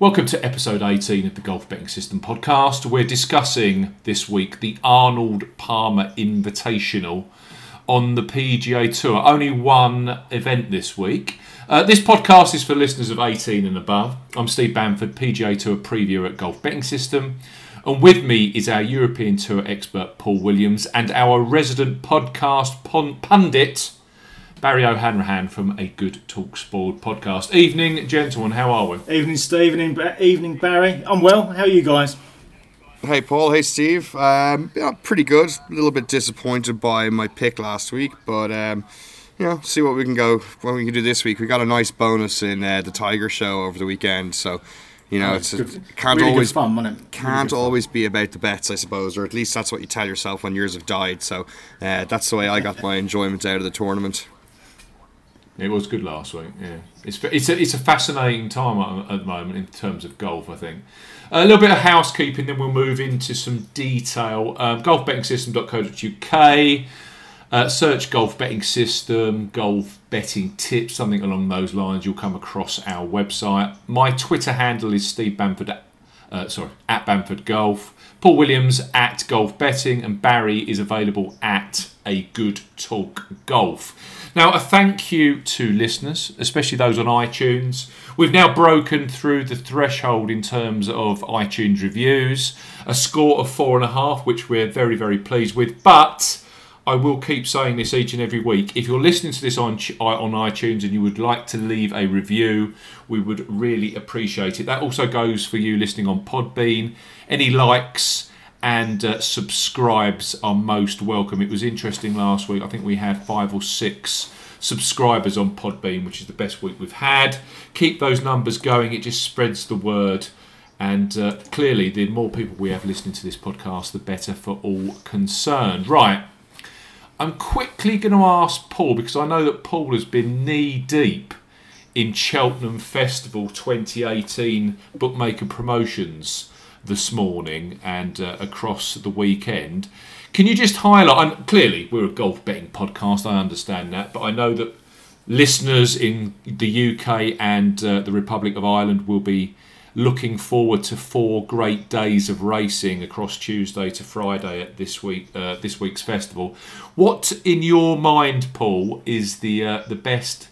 Welcome to episode 18 of the Golf Betting System podcast. We're discussing this week the Arnold Palmer Invitational on the PGA Tour. Only one event this week. Uh, this podcast is for listeners of 18 and above. I'm Steve Bamford, PGA Tour previewer at Golf Betting System. And with me is our European Tour expert, Paul Williams, and our resident podcast pundit, Barry O'Hanrahan from a Good Talk Sport podcast. Evening, gentlemen, how are we? Evening, Steve, and evening, Barry. I'm well. How are you guys? Hey, Paul. Hey, Steve. Um, yeah, pretty good. A little bit disappointed by my pick last week, but um, you know, see what we can go, what we can do this week. We got a nice bonus in uh, the Tiger Show over the weekend, so you know, oh, it's, it's it can't really always fun, really can't always be about the bets, I suppose, or at least that's what you tell yourself when yours have died. So uh, that's the way I got my enjoyment out of the tournament. It was good last week. Yeah, it's it's a, it's a fascinating time at, the moment in terms of golf. I think a little bit of housekeeping, then we'll move into some detail. Um, golfbettingsystem.co.uk. Uh, search golf betting system, golf betting tips, something along those lines. You'll come across our website. My Twitter handle is Steve Bamford. Uh, sorry, at Bamford Golf. Paul Williams at Golf Betting, and Barry is available at A Good Talk Golf. Now, a thank you to listeners, especially those on iTunes. We've now broken through the threshold in terms of iTunes reviews, a score of four and a half, which we're very, very pleased with. But I will keep saying this each and every week. If you're listening to this on uh, on iTunes and you would like to leave a review, we would really appreciate it. That also goes for you listening on Podbean. Any likes and uh, subscribes are most welcome. It was interesting last week. I think we had five or six subscribers on Podbean, which is the best week we've had. Keep those numbers going, it just spreads the word. And uh, clearly, the more people we have listening to this podcast, the better for all concerned. Right, I'm quickly going to ask Paul because I know that Paul has been knee deep in Cheltenham Festival 2018 bookmaker promotions this morning and uh, across the weekend. Can you just highlight? And clearly, we're a golf betting podcast. I understand that, but I know that listeners in the UK and uh, the Republic of Ireland will be looking forward to four great days of racing across Tuesday to Friday at this week uh, this week's festival. What, in your mind, Paul, is the uh, the best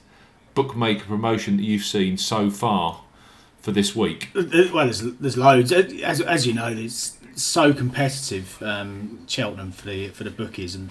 bookmaker promotion that you've seen so far? For this week? Well, there's, there's loads. Uh, as, as you know, it's so competitive, um, Cheltenham for the for the bookies, and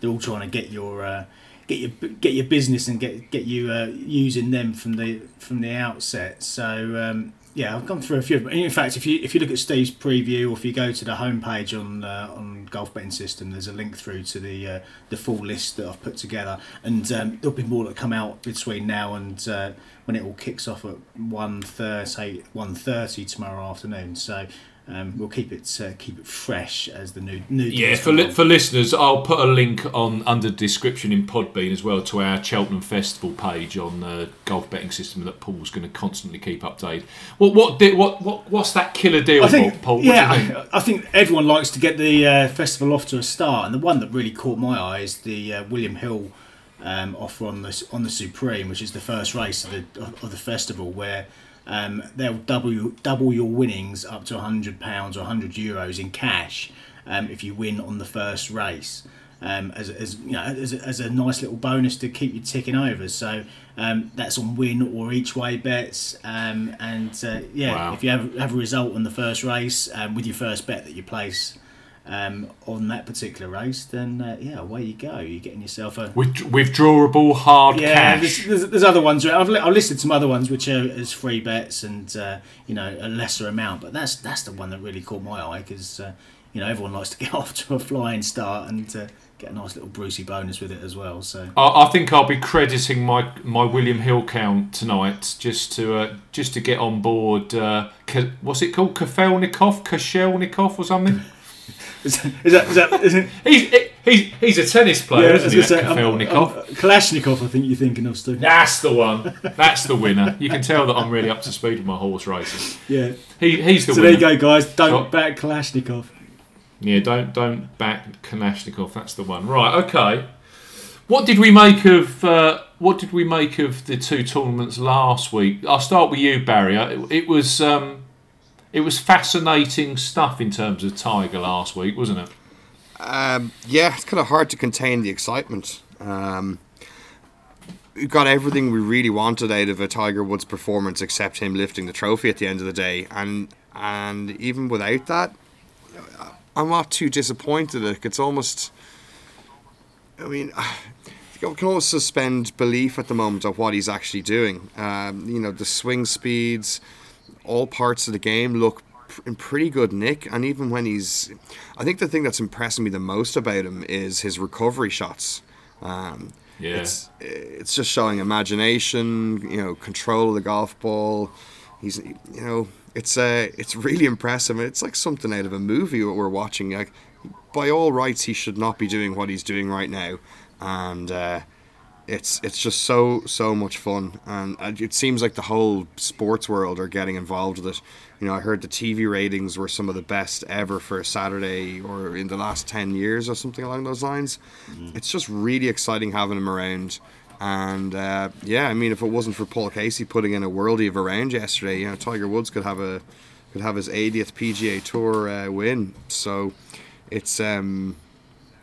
they're all trying to get your uh, get your get your business and get get you uh, using them from the from the outset. So um, yeah, I've gone through a few. of them. In fact, if you if you look at Steve's preview, or if you go to the homepage on uh, on Golf Betting System, there's a link through to the uh, the full list that I've put together, and um, there'll be more that come out between now and uh, when it all kicks off at one thirty one thirty tomorrow afternoon. So um, we'll keep it uh, keep it fresh as the new new. Yeah, for li- for listeners, I'll put a link on under the description in Podbean as well to our Cheltenham Festival page on the golf betting system that Paul's going to constantly keep updated. What what what what what's that killer deal, I think, Paul? What yeah. I, I, think everyone likes to get the uh, festival off to a start, and the one that really caught my eye is the uh, William Hill. Um, offer on the on the Supreme, which is the first race of the of the festival, where um, they'll double double your winnings up to hundred pounds or hundred euros in cash um, if you win on the first race. Um, as, as you know, as, as a nice little bonus to keep you ticking over. So um, that's on win or each way bets. Um, and uh, yeah, wow. if you have, have a result on the first race um, with your first bet that you place um, on that particular race, then uh, yeah, away you go. You're getting yourself a With, withdrawable hard yeah, cash. There's, there's, there's, other ones. I've, I've listed some other ones which are as free bets and uh, you know a lesser amount, but that's that's the one that really caught my eye because uh, you know everyone likes to get off to a flying start and uh, get a nice little Brucey bonus with it as well. So I, I, think I'll be crediting my my William Hill count tonight just to uh, just to get on board. Uh, what's it called? Kafelnikov, Kashelnikov, or something. Is, is that, is that, is it, he's, he's, he's a tennis player, yeah, isn't he? Say, Kafelnikov. Um, um, Kalashnikov, I think you're thinking of, Stu. That's the one. That's the winner. You can tell that I'm really up to speed with my horse racing. Yeah. He, he's the so winner. So there you go, guys. Don't back Kalashnikov. Yeah, don't don't back Kalashnikov. That's the one. Right. Okay. What did we make of uh, what did we make of the two tournaments last week? I'll start with you, Barry. It, it was um, it was fascinating stuff in terms of Tiger last week, wasn't it? Um, yeah, it's kind of hard to contain the excitement. Um, we got everything we really wanted out of a Tiger Woods performance, except him lifting the trophy at the end of the day. And and even without that, I'm not too disappointed. It's almost, I mean, you can almost suspend belief at the moment of what he's actually doing. Um, you know, the swing speeds, all parts of the game look in pretty good nick. And even when he's, I think the thing that's impressing me the most about him is his recovery shots. Um, yeah. It's, it's just showing imagination, you know, control of the golf ball. He's, you know, it's uh, it's really impressive. It's like something out of a movie what we're watching. Like, by all rights, he should not be doing what he's doing right now, and uh, it's it's just so so much fun. And it seems like the whole sports world are getting involved with it. You know, I heard the TV ratings were some of the best ever for a Saturday or in the last ten years or something along those lines. Mm-hmm. It's just really exciting having him around. And uh, yeah, I mean, if it wasn't for Paul Casey putting in a worldie of a round yesterday, you know, Tiger Woods could have a could have his 80th PGA Tour uh, win. So it's um,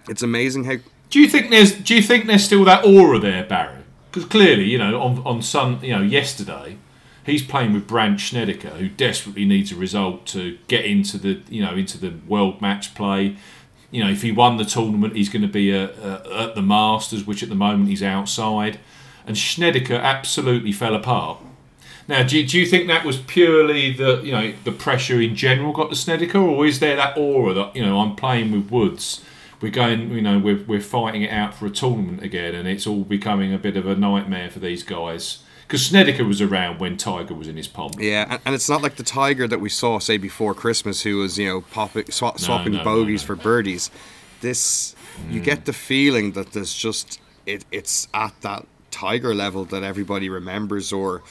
it's amazing how. Do you think there's Do you think there's still that aura there, Barry? Because clearly, you know, on on Sun, you know, yesterday, he's playing with Brandt Snedeker, who desperately needs a result to get into the you know into the world match play you know, if he won the tournament, he's going to be a, a, at the Masters, which at the moment he's outside. And Snedeker absolutely fell apart. Now, do you, do you think that was purely the you know the pressure in general got to Snedeker, or is there that aura that you know I'm playing with Woods, we're going you know we're we're fighting it out for a tournament again, and it's all becoming a bit of a nightmare for these guys because Snedeker was around when Tiger was in his pomp. Yeah, and, and, it's not like the Tiger that we saw say before Christmas, who was you know popping, sw- swapping no, no, bogeys no, for birdies. This mm. you get the feeling that there's just it, it's at that Tiger level that everybody remembers, or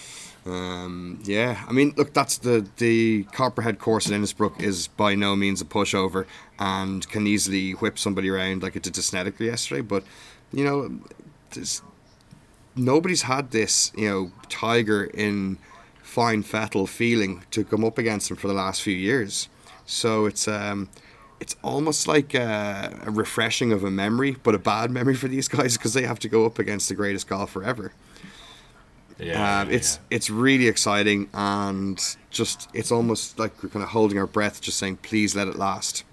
um, yeah, I mean, look, that's the the Copperhead course in Innisbrook is by no means a pushover and can easily whip somebody around like it did to Snedeker yesterday, but you know. Nobody's had this, you know, Tiger in fine fettle feeling to come up against him for the last few years. So it's um, it's almost like a, a refreshing of a memory, but a bad memory for these guys because they have to go up against the greatest golfer ever. Yeah, um, it's yeah. it's really exciting and just it's almost like we're kind of holding our breath, just saying, "Please let it last."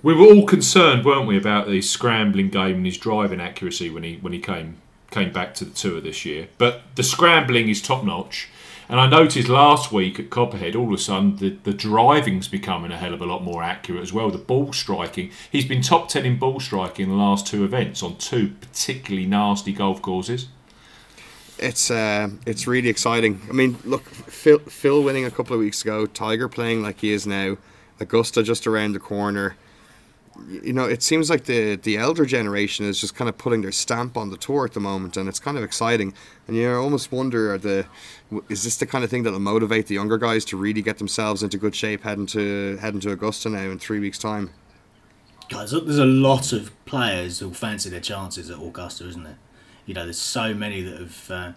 We were all concerned, weren't we, about the scrambling game and his driving accuracy when he when he came came back to the tour this year. But the scrambling is top notch. And I noticed last week at Copperhead, all of a sudden the, the driving's becoming a hell of a lot more accurate as well. The ball striking, he's been top 10 in ball striking in the last two events on two particularly nasty golf courses. It's uh, it's really exciting. I mean, look, Phil, Phil winning a couple of weeks ago, Tiger playing like he is now, Augusta just around the corner you know, it seems like the the elder generation is just kind of putting their stamp on the tour at the moment, and it's kind of exciting. And you almost wonder, the is this the kind of thing that'll motivate the younger guys to really get themselves into good shape heading to heading to Augusta now in three weeks' time? Guys, there's a lot of players who fancy their chances at Augusta, isn't there? You know, there's so many that have. Uh,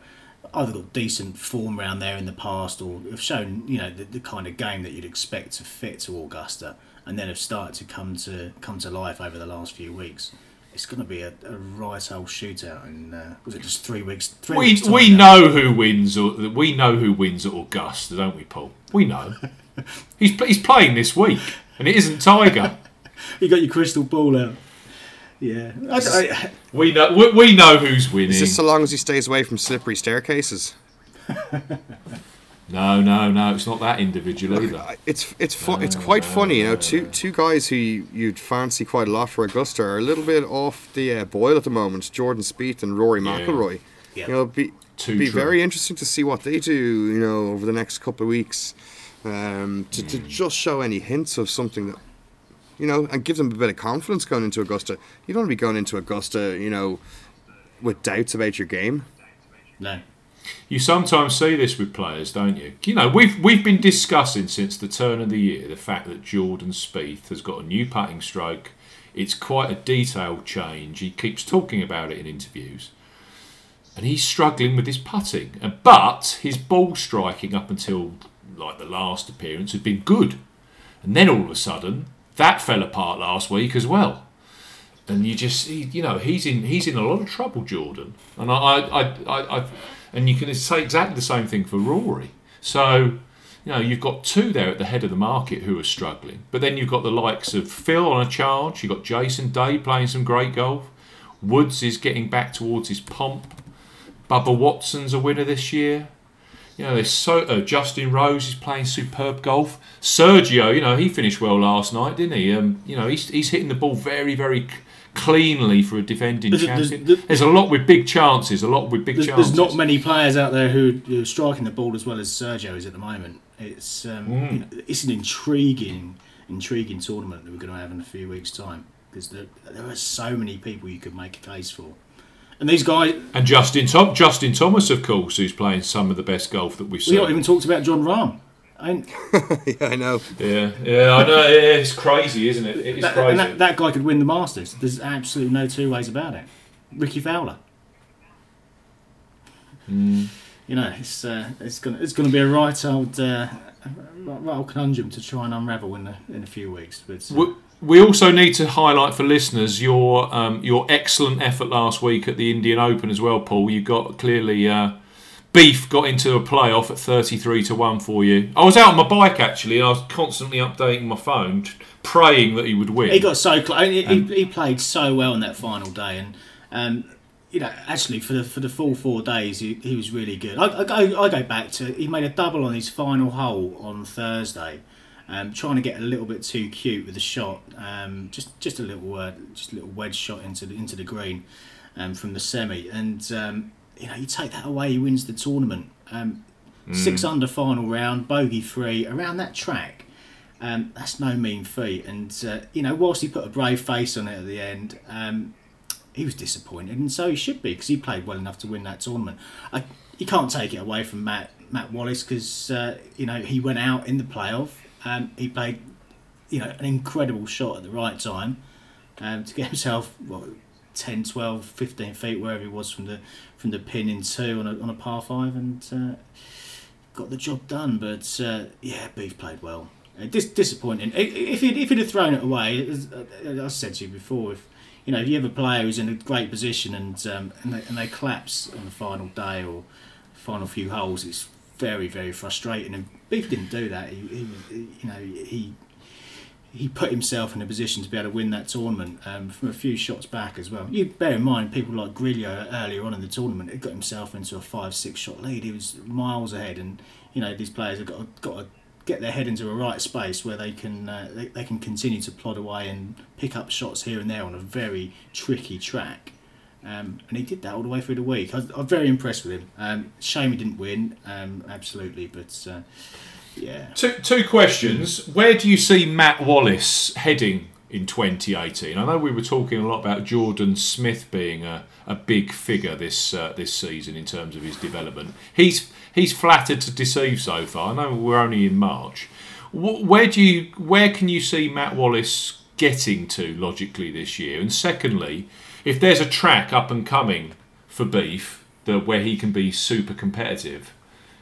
either got decent form around there in the past or have shown you know the, the kind of game that you'd expect to fit to Augusta and then have started to come to come to life over the last few weeks. It's going to be a, a right old shootout, and uh, was it just three weeks? Three we weeks we know who wins. Or, We know who wins at Augusta, don't we, Paul? We know. he's he's playing this week, and it isn't Tiger. you got your crystal ball out. Yeah, I, I, we know we, we know who's winning. Just so long as he stays away from slippery staircases. No, no, no. It's not that individual either. It's it's fu- no, it's quite no, funny, you know. Two two guys who you'd fancy quite a lot for Augusta are a little bit off the uh, boil at the moment. Jordan Spieth and Rory McIlroy. Yeah. You know, be Too be true. very interesting to see what they do. You know, over the next couple of weeks, um, to, mm. to just show any hints of something that you know, and give them a bit of confidence going into Augusta. You don't want to be going into Augusta, you know, with doubts about your game. No. You sometimes see this with players, don't you? You know, we've we've been discussing since the turn of the year the fact that Jordan Spieth has got a new putting stroke. It's quite a detailed change. He keeps talking about it in interviews. and he's struggling with his putting. Uh, But his ball striking up until like the last appearance had been good, and then all of a sudden that fell apart last week as well. And you just, you know, he's in he's in a lot of trouble, Jordan. And I, I, I, I, I and you can say exactly the same thing for Rory. So you know, you've got two there at the head of the market who are struggling. But then you've got the likes of Phil on a charge. You've got Jason Day playing some great golf. Woods is getting back towards his pomp. Bubba Watson's a winner this year. You know, there's so uh, Justin Rose is playing superb golf. Sergio, you know, he finished well last night, didn't he? Um, you know, he's, he's hitting the ball very, very cleanly for a defending There's- champion. there's- There's a lot with big chances. A lot with big There's, chances. there's not many players out there who, who are striking the ball as well as Sergio is at the moment. It's um, Mm. you know, it's an intriguing, intriguing tournament that we're going to have in a few weeks' time because there, there are so many people you could make a case for, and these guys. And Justin Tom- Justin Thomas, of course, who's playing some of the best golf that we've seen. We seen. not even talked about Jon Rahm. I yeah, I know. Yeah, yeah, I know. It's crazy, isn't it? It is that, crazy. and that, that guy could win the Masters. There's absolutely no two ways about it. Rickie Fowler. Mm. You know, it's uh, it's gonna it's gonna be a right old uh, right old conundrum to try and unravel in a, in a few weeks. But uh, we, also need to highlight for listeners your um, your excellent effort last week at the Indian Open as well, Paul. You got clearly uh, beef got into a playoff at thirty three to one for you. I was out on my bike actually. I was constantly updating my phone, praying that he would win. He got so close. He, he, he played so well on that final day, and um, you know, actually for the for the full four days, he, he was really good. I, I go I go back to he made a double on his final hole on Thursday, um, trying to get a little bit too cute with the shot, um, just just a little uh, just a little wedge shot into the into the green, um, from the semi, and um, you know you take that away, he wins the tournament. Um, Six under final round, bogey free around that track. Um, that's no mean feat. And, uh, you know, whilst he put a brave face on it at the end, um, he was disappointed, and so he should be because he played well enough to win that tournament. I, you can't take it away from Matt Matt Wallace because uh, you know he went out in the playoff. Um, he played, you know, an incredible shot at the right time um, to get himself what 10, 12, 15 feet wherever he was from the from the pin in two on a, on a par five, and uh, got the job done. But uh, yeah, Beef played well. Uh, dis- disappointing. If he'd, if he'd have thrown it away, as as I said to you before, if you know if you have a player who's in a great position and um, and, they, and they collapse on the final day or final few holes, it's very very frustrating. And Beef didn't do that. He, he, you know he he put himself in a position to be able to win that tournament um, from a few shots back as well. You bear in mind people like Grillo earlier on in the tournament, he got himself into a five six shot lead. He was miles ahead, and you know these players have got to, got to get their head into a right space where they can uh, they, they can continue to plod away and pick up shots here and there on a very tricky track. Um, and he did that all the way through the week. I I'm very impressed with him. Um, shame he didn't win, um, absolutely, but uh, yeah. Two, two questions. Where do you see Matt Wallace heading in 2018? I know we were talking a lot about Jordan Smith being a, a big figure this uh, this season in terms of his development. He's he's flattered to deceive so far. I know we're only in March. Where do you where can you see Matt Wallace getting to logically this year? And secondly, if there's a track up and coming for Beef that where he can be super competitive.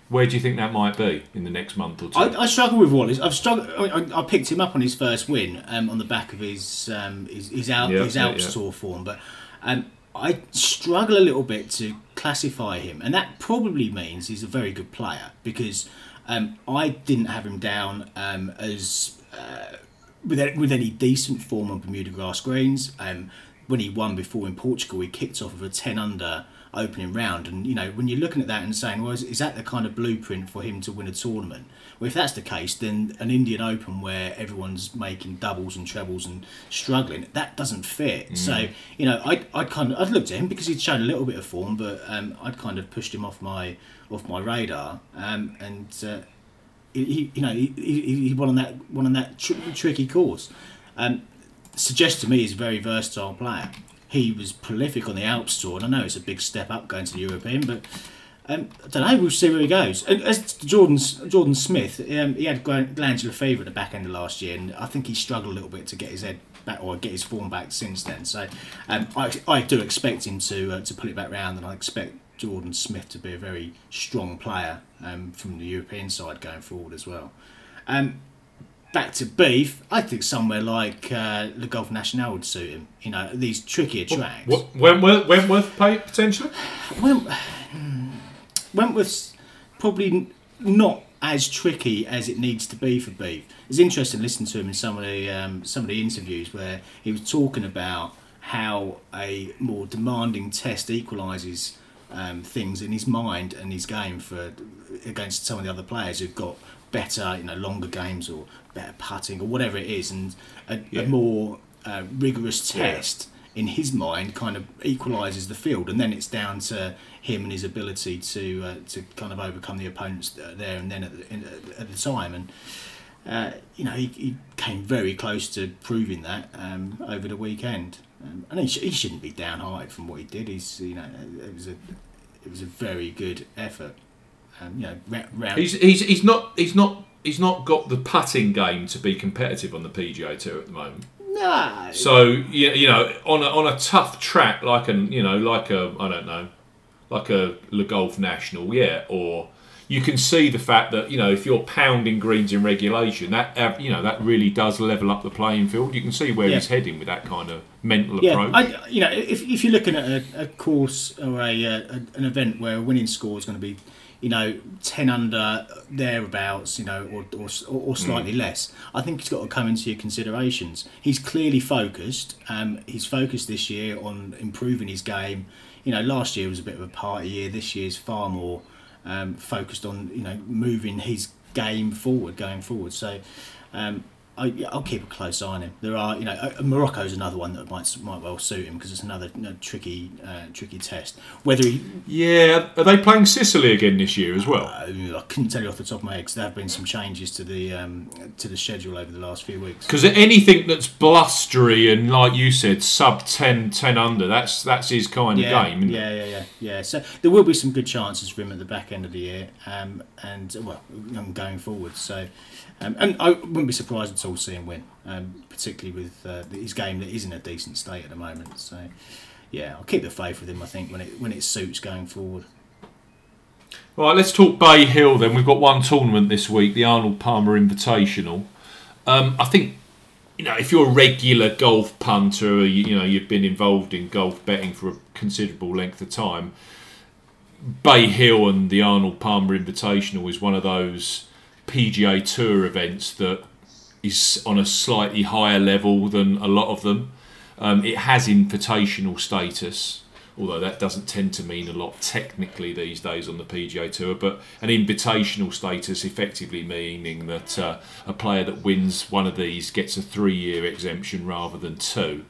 Where do you think that might be in the next month or two? I, I struggle with Wallace. I've struggled. I, I picked him up on his first win um, on the back of his um, his, his, Al- Yeah, his Alps yeah. tour form, but um, I struggle a little bit to classify him, and that probably means he's a very good player because um, I didn't have him down um, as uh, with with any decent form on Bermuda grass greens. When he won before in Portugal, he kicked off with a ten under opening round, and you know when you're looking at that and saying, well, is, is that the kind of blueprint for him to win a tournament? Well, if that's the case, then an Indian Open where everyone's making doubles and trebles and struggling, that doesn't fit. So you know, I I kind of I'd looked at him because he'd shown a little bit of form, but um, I'd kind of pushed him off my off my radar, um, and. Uh, he, he, you know, he, he, he won on that won on that tr- tricky course. Um, suggests to me he's a very versatile player. He was prolific on the Alps tour, and I know it's a big step up going to the European, but um, I don't know. We'll see where he goes. And as Jordan's Jordan Smith, um, he had gland- glandular fever at the back end of last year, and I think he struggled a little bit to get his head back or get his form back since then. So um, I, I do expect him to uh, to pull it back round, and I expect Jordan Smith to be a very strong player um, from the European side going forward as well. Um, back to beef, I think somewhere like uh, Le Golf National would suit him. You know, these trickier tracks. What, Wentworth, Wentworth pay potentially? Went, Wentworth's probably not as tricky as it needs to be for beef. It's interesting listening to him in some of the um, some of the interviews where he was talking about how a more demanding test equalises um, things in his mind and his game for against some of the other players who've got better, you know, longer games or better putting or whatever it is, and a, Yeah. a more uh, rigorous test in his mind kind of equalises the field, and then it's down to him and his ability to uh, to kind of overcome the opponents there and then at the, in, at the time. And uh, you know, he, he came very close to proving that um, over the weekend. Um, and he, sh- he shouldn't be downhearted from what he did. He's you know, it was a it was a very good effort. Um, you know, ra- round, He's, he's he's not he's not he's not got the putting game to be competitive on the PGA Tour at the moment. nah, So you, you know on a, on a tough track like an you know like a I don't know like a Le Golf National yeah or you can see the fact that you know if you're pounding greens in regulation that uh, you know that really does level up the playing field. You can see where Yeah. he's heading with that kind of mental Yeah, approach. I, you know, if, if you're looking at a, a course or a, uh, a an event where a winning score is going to be, you know, ten under thereabouts, you know, or or, or slightly less, I think it's got to come into your considerations. He's clearly focused. Um, he's focused this year on improving his game. You know, last year was a bit of a party year. This year's far more um, focused on you know moving his game forward, going forward. So. Um, I, yeah, I'll keep a close eye on him. There are, you know, uh, Morocco's another one that might might well suit him because it's another you know, tricky uh, tricky test. Whether he, yeah, are they playing Sicily again this year as well? uh, I couldn't tell you off the top of my head there have been some changes to the um, to the schedule over the last few weeks. Because anything that's blustery and like you said, sub 10, 10 under, that's that's his kind Yeah, of game. isn't it? yeah, yeah, yeah, yeah. So there will be some good chances for him at the back end of the year, um, and well, going forward. So, um, and I wouldn't be surprised at all to see him win, um, particularly with uh, his game that is in a decent state at the moment. So, yeah, I'll keep the faith with him. I think when it when it suits going forward. Right, let's talk Bay Hill then. We've got one tournament this week, the Arnold Palmer Invitational. Um, I think, you know, if you're a regular golf punter, or you, you know, you've been involved in golf betting for a considerable length of time, Bay Hill and the Arnold Palmer Invitational is one of those PGA Tour events that is on a slightly higher level than a lot of them. Um, it has invitational status, although that doesn't tend to mean a lot technically these days on the PGA Tour. But an invitational status effectively meaning that uh, a player that wins one of these gets a three-year exemption rather than two.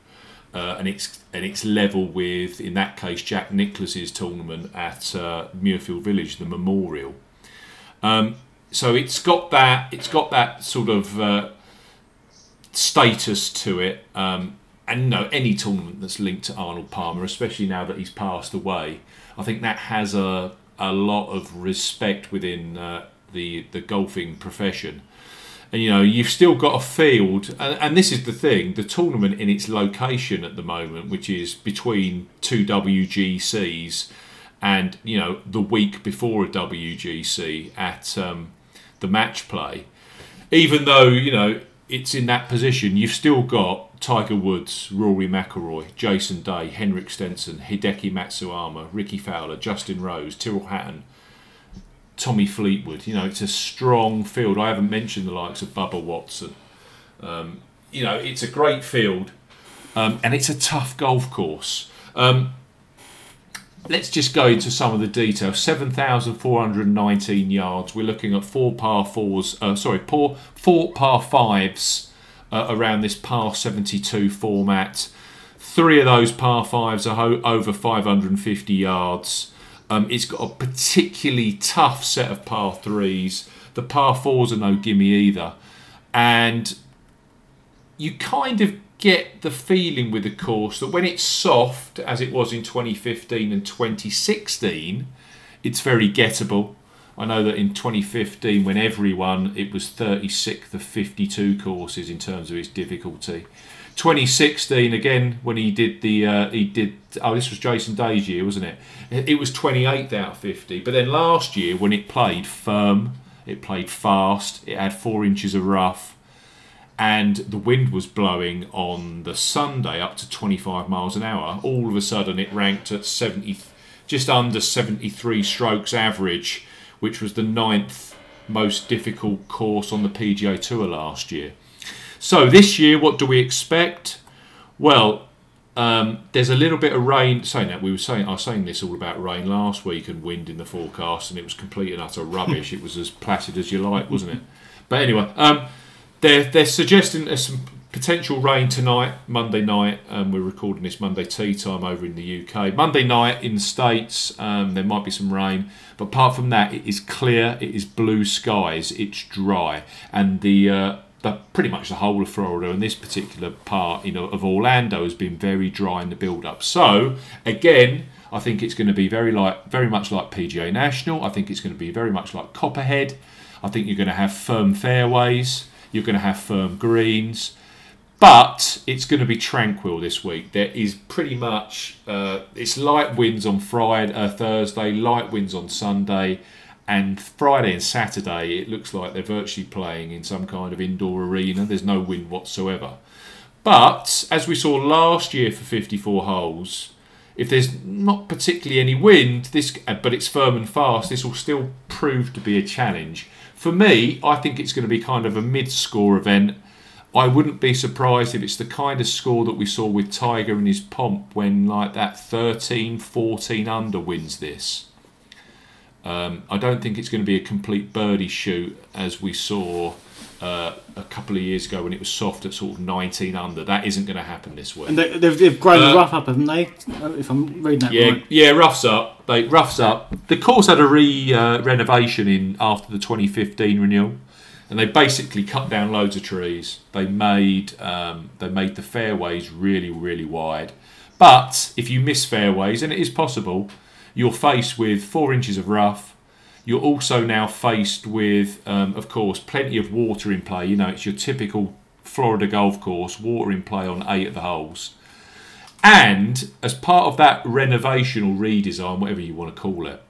Uh, and it's and it's level with in that case Jack Nicklaus's tournament at uh, Muirfield Village, the Memorial. Um, so it's got that it's got that sort of uh, status to it. Um, and no, any tournament that's linked to Arnold Palmer, especially now that he's passed away, I think that has a a lot of respect within uh, the the golfing profession. And you know, you've still got a field, and, and this is the thing: the tournament in its location at the moment, which is between two WGCs, and you know, the week before a WGC at um, the match play. Even though you know it's in that position, you've still got Tiger Woods, Rory McIlroy, Jason Day, Henrik Stenson, Hideki Matsuyama, Rickie Fowler, Justin Rose, Tyrrell Hatton, Tommy Fleetwood. You know, it's a strong field. I haven't mentioned the likes of Bubba Watson. Um, you know, it's a great field, um, and it's a tough golf course. Um, let's just go into some of the hundred nineteen yards. We're looking at four par fours. Uh, sorry, four four par fives uh, around this par seventy-two format. Three of those par fives are ho- over five hundred and fifty yards. Um, it's got a particularly tough set of par threes. The par fours are no gimme either, and you kind of get the feeling with the course that when it's soft, as it was in 2015 and 2016, it's very gettable. I know that in 2015, when everyone, it was 36th of 52 courses in terms of its difficulty. 2016 again when he did the uh, he did oh this was Jason Day's year wasn't it? It was 28th out of 50. But then last year when it played firm, it played fast, it had four inches of rough, and the wind was blowing on the Sunday up to 25 miles an hour. All of a sudden it ranked at 70, just under 73 strokes average, which was the ninth most difficult course on the PGA Tour last year. So this year, what do we expect? Well, um, there's a little bit of rain. Saying that we were saying, I was saying this all about rain last week and wind in the forecast, and it was complete and utter rubbish. it was as placid as you like, wasn't it? But anyway, um, they're they're suggesting there's some potential rain tonight, Monday night. Um, we're recording this Monday tea time over in the UK. Monday night in the States, um, there might be some rain, but apart from that, it is clear. It is blue skies. It's dry, and the uh, the, pretty much the whole of Florida and this particular part you know, of Orlando has been very dry in the build up. So again, I think it's going to be very like very much like PGA National. I think it's going to be very much like Copperhead. I think you're going to have firm fairways. You're going to have firm greens. But it's going to be tranquil this week. There is pretty much uh, it's light winds on Friday, uh, Thursday, light winds on Sunday, and Friday and Saturday, it looks like they're virtually playing in some kind of indoor arena. There's no wind whatsoever. But as we saw last year for 54 holes, if there's not particularly any wind, this but it's firm and fast, this will still prove to be a challenge. For me, I think it's going to be kind of a mid-score event. I wouldn't be surprised if it's the kind of score that we saw with Tiger and his pomp when like that 13, 14 under wins this. Um, I don't think it's going to be a complete birdie shoot as we saw uh, a couple of years ago when it was soft at sort of 19 under. That isn't going to happen this week. And they, they've, they've grown uh, rough up, haven't they? If I'm reading that yeah, right. Yeah, roughs up. They roughs up. The course had a re uh, renovation in after the 2015 renewal, and they basically cut down loads of trees. They made um, they made the fairways really really wide. But if you miss fairways, and it is possible, you're faced with four inches of rough. You're also now faced with, um, of course, plenty of water in play. You know, it's your typical Florida golf course, water in play on eight of the holes. And as part of that renovation or redesign, whatever you want to call it,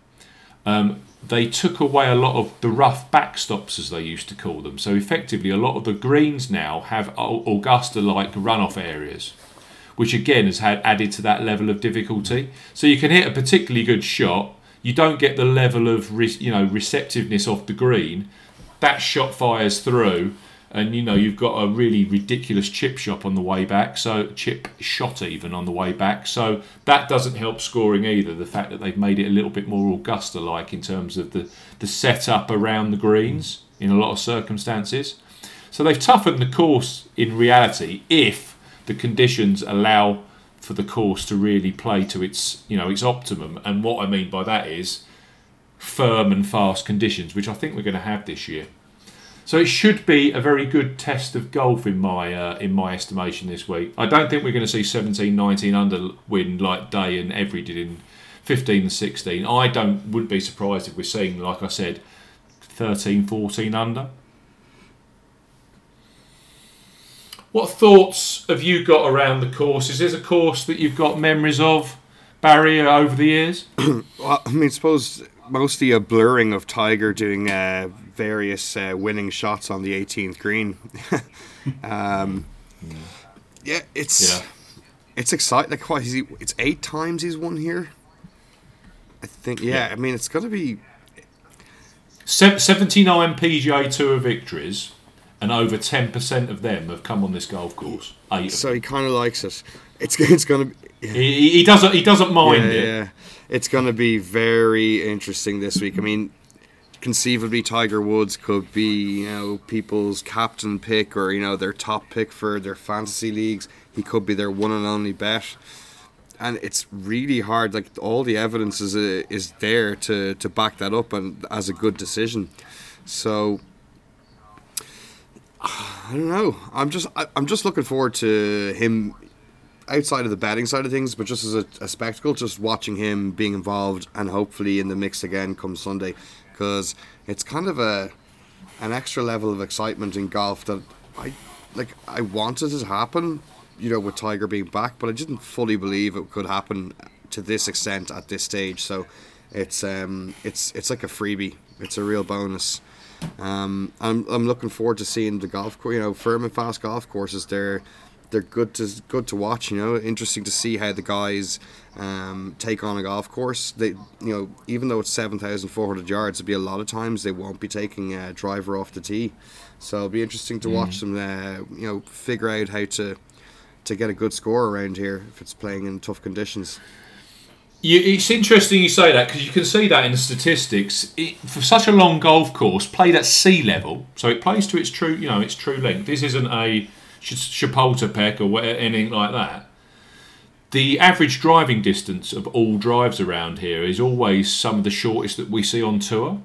um, they took away a lot of the rough backstops, as they used to call them. So effectively, a lot of the greens now have Augusta-like runoff areas which again has had added to that level of difficulty. So you can hit a particularly good shot, you don't get the level of you know receptiveness off the green. That shot fires through, and you know you've got a really ridiculous chip shot on the way back. So chip shot even on the way back. So that doesn't help scoring either. The fact that they've made it a little bit more Augusta-like in terms of the the setup around the greens in a lot of circumstances. So they've toughened the course in reality if the conditions allow for the course to really play to its you know its optimum. And what I mean by that is firm and fast conditions, which I think we're going to have this year. So it should be a very good test of golf in my uh, in my estimation this week. I don't think we're going to see 17, 19 under wind like Day and Every did in 15 and 16. I don't wouldn't be surprised if we're seeing, like I said, 13, 14 under. What thoughts have you got around the course? Is this a course that you've got memories of, Barry, over the years? well, I mean, suppose mostly a blurring of Tiger doing uh, various uh, winning shots on the 18th green. um, yeah, it's yeah. it's exciting. Like, what is he? It's eight times he's won here. I think. Yeah, yeah. I mean, it's going to be 79 PGA Tour victories and over 10% of them have come on this golf course. Eight so he kind of likes it. It's, it's going to be. Yeah. He, he, doesn't he doesn't mind yeah, it. Yeah. It's going to be very interesting this week. I mean, conceivably Tiger Woods could be, you know, people's captain pick or, you know, their top pick for their fantasy leagues. He could be their one and only bet. And it's really hard. Like all the evidence is uh, is there to, to back that up and as a good decision. So I don't know. I'm just I, am just looking forward to him outside of the betting side of things, but just as a, a, spectacle, just watching him being involved and hopefully in the mix again come Sunday, because it's kind of a an extra level of excitement in golf that I like. I wanted it to happen, you know, with Tiger being back, but I didn't fully believe it could happen to this extent at this stage. So it's um, it's it's like a freebie. It's a real bonus. Um, I'm I'm looking forward to seeing the golf course. You know, firm and fast golf courses. They're they're good to good to watch. You know, interesting to see how the guys um, take on a golf course. They, you know, even though it's seven thousand four hundred yards, it'll be a lot of times they won't be taking a driver off the tee. So it'll be interesting to watch them. Uh, you know, figure out how to to get a good score around here if it's playing in tough conditions. You, it's interesting you say that because you can see that in the statistics. It, for such a long golf course, played at sea level, so it plays to its true, you know, its true length. This isn't a Chapultepec or anything like that. The average driving distance of all drives around here is always some of the shortest that we see on tour.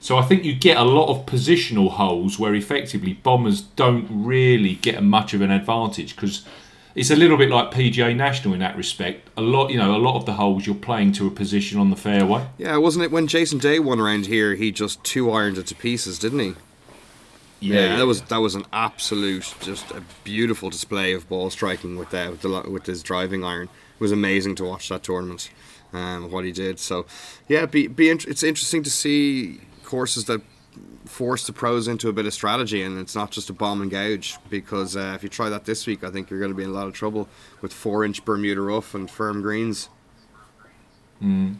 So I think you get a lot of positional holes where effectively bombers don't really get much of an advantage because it's a little bit like PGA National in that respect. A lot, you know, a lot of the holes you're playing to a position on the fairway. Yeah, wasn't it when Jason Day won around here? He just two ironed it to pieces, didn't he? Yeah, yeah, that was that was an absolute, just a beautiful display of ball striking with uh, with, the, with his driving iron. It was amazing to watch that tournament, um, what he did. So, yeah, be, be it's interesting to see courses that force the pros into a bit of strategy and it's not just a bomb and gouge because uh, if you try that this week I think you're going to be in a lot of trouble with 4 inch Bermuda rough and firm greens. Mm.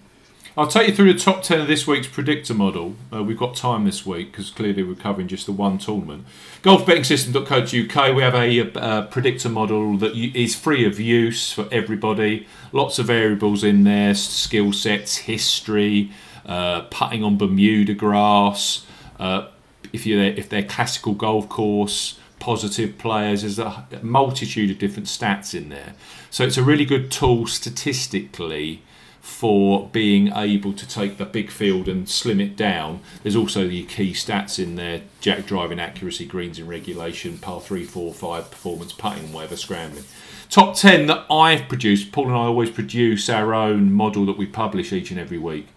I'll take you through the top 10 of this week's predictor model. Uh, we've got time this week because clearly we're covering just the one tournament. Golfbettingsystem.co.uk, we have a, a predictor model that is free of use for everybody. Lots of variables in there skill sets, history, uh, putting on Bermuda grass, uh, if you're if they're classical golf course, positive players. There's a multitude of different stats in there, so it's a really good tool statistically for being able to take the big field and slim it down. There's also the key stats in there: jack driving accuracy, greens in regulation, par three, four, five, performance, putting, whatever, scrambling. Top ten that I've produced. Paul and I always produce our own model that we publish each and every week.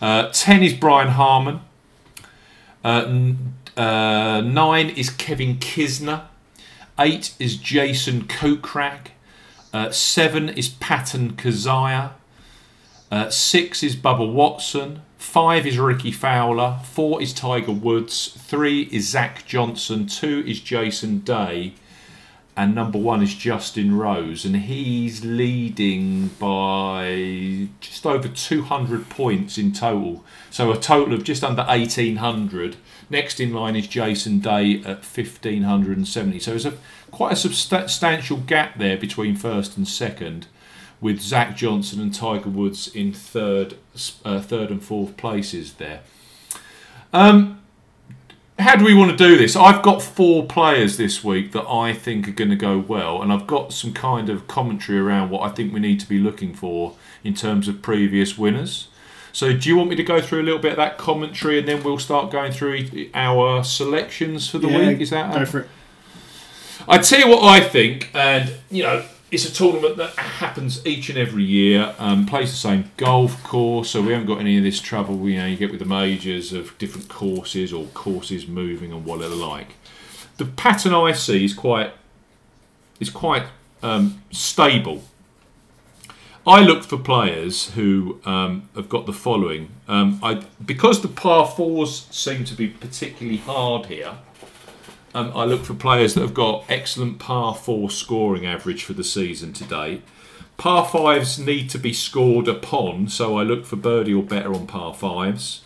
Uh, 10 is Brian Harman. Uh, uh, 9 is Kevin Kisner. 8 is Jason Kokrak. Uh, 7 is Patton Kizzire. Uh, 6 is Bubba Watson. 5 is Rickie Fowler. 4 is Tiger Woods. 3 is Zach Johnson. 2 is Jason Day and number one is Justin Rose, and he's leading by just over 200 points in total. So a total of just under 1800. Next in line is Jason Day at 1570. So there's a quite a substantial gap there between first and second, with Zach Johnson and Tiger Woods in third, uh, third and fourth places there. Um, how do we want to do this? I've got four players this week that I think are going to go well, and I've got some kind of commentary around what I think we need to be looking for in terms of previous winners. So, do you want me to go through a little bit of that commentary, and then we'll start going through our selections for the yeah, week? Is that go for it? I tell you what I think, and you know, it's a tournament that happens each and every year. Um, plays the same golf course, so we haven't got any of this trouble. You know, you get with the majors of different courses or courses moving and what they're like. The pattern I see is quite is quite um, stable. I look for players who um, have got the following. Um, I because the par fours seem to be particularly hard here. Um, I look for players that have got excellent par four scoring average for the season to date. Par fives need to be scored upon, so I look for birdie or better on par fives.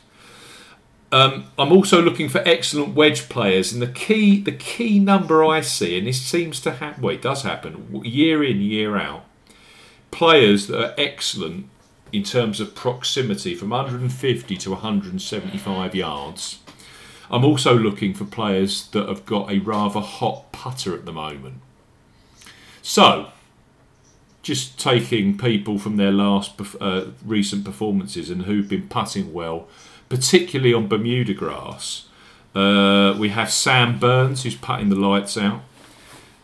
Um, I'm also looking for excellent wedge players, and the key the key number I see, and this seems to happen, well, it does happen year in year out. Players that are excellent in terms of proximity from 150 to 175 yards I'm also looking for players that have got a rather hot putter at the moment. So, just taking people from their last uh, recent performances and who've been putting well, particularly on Bermuda grass. Uh, we have Sam Burns who's putting the lights out.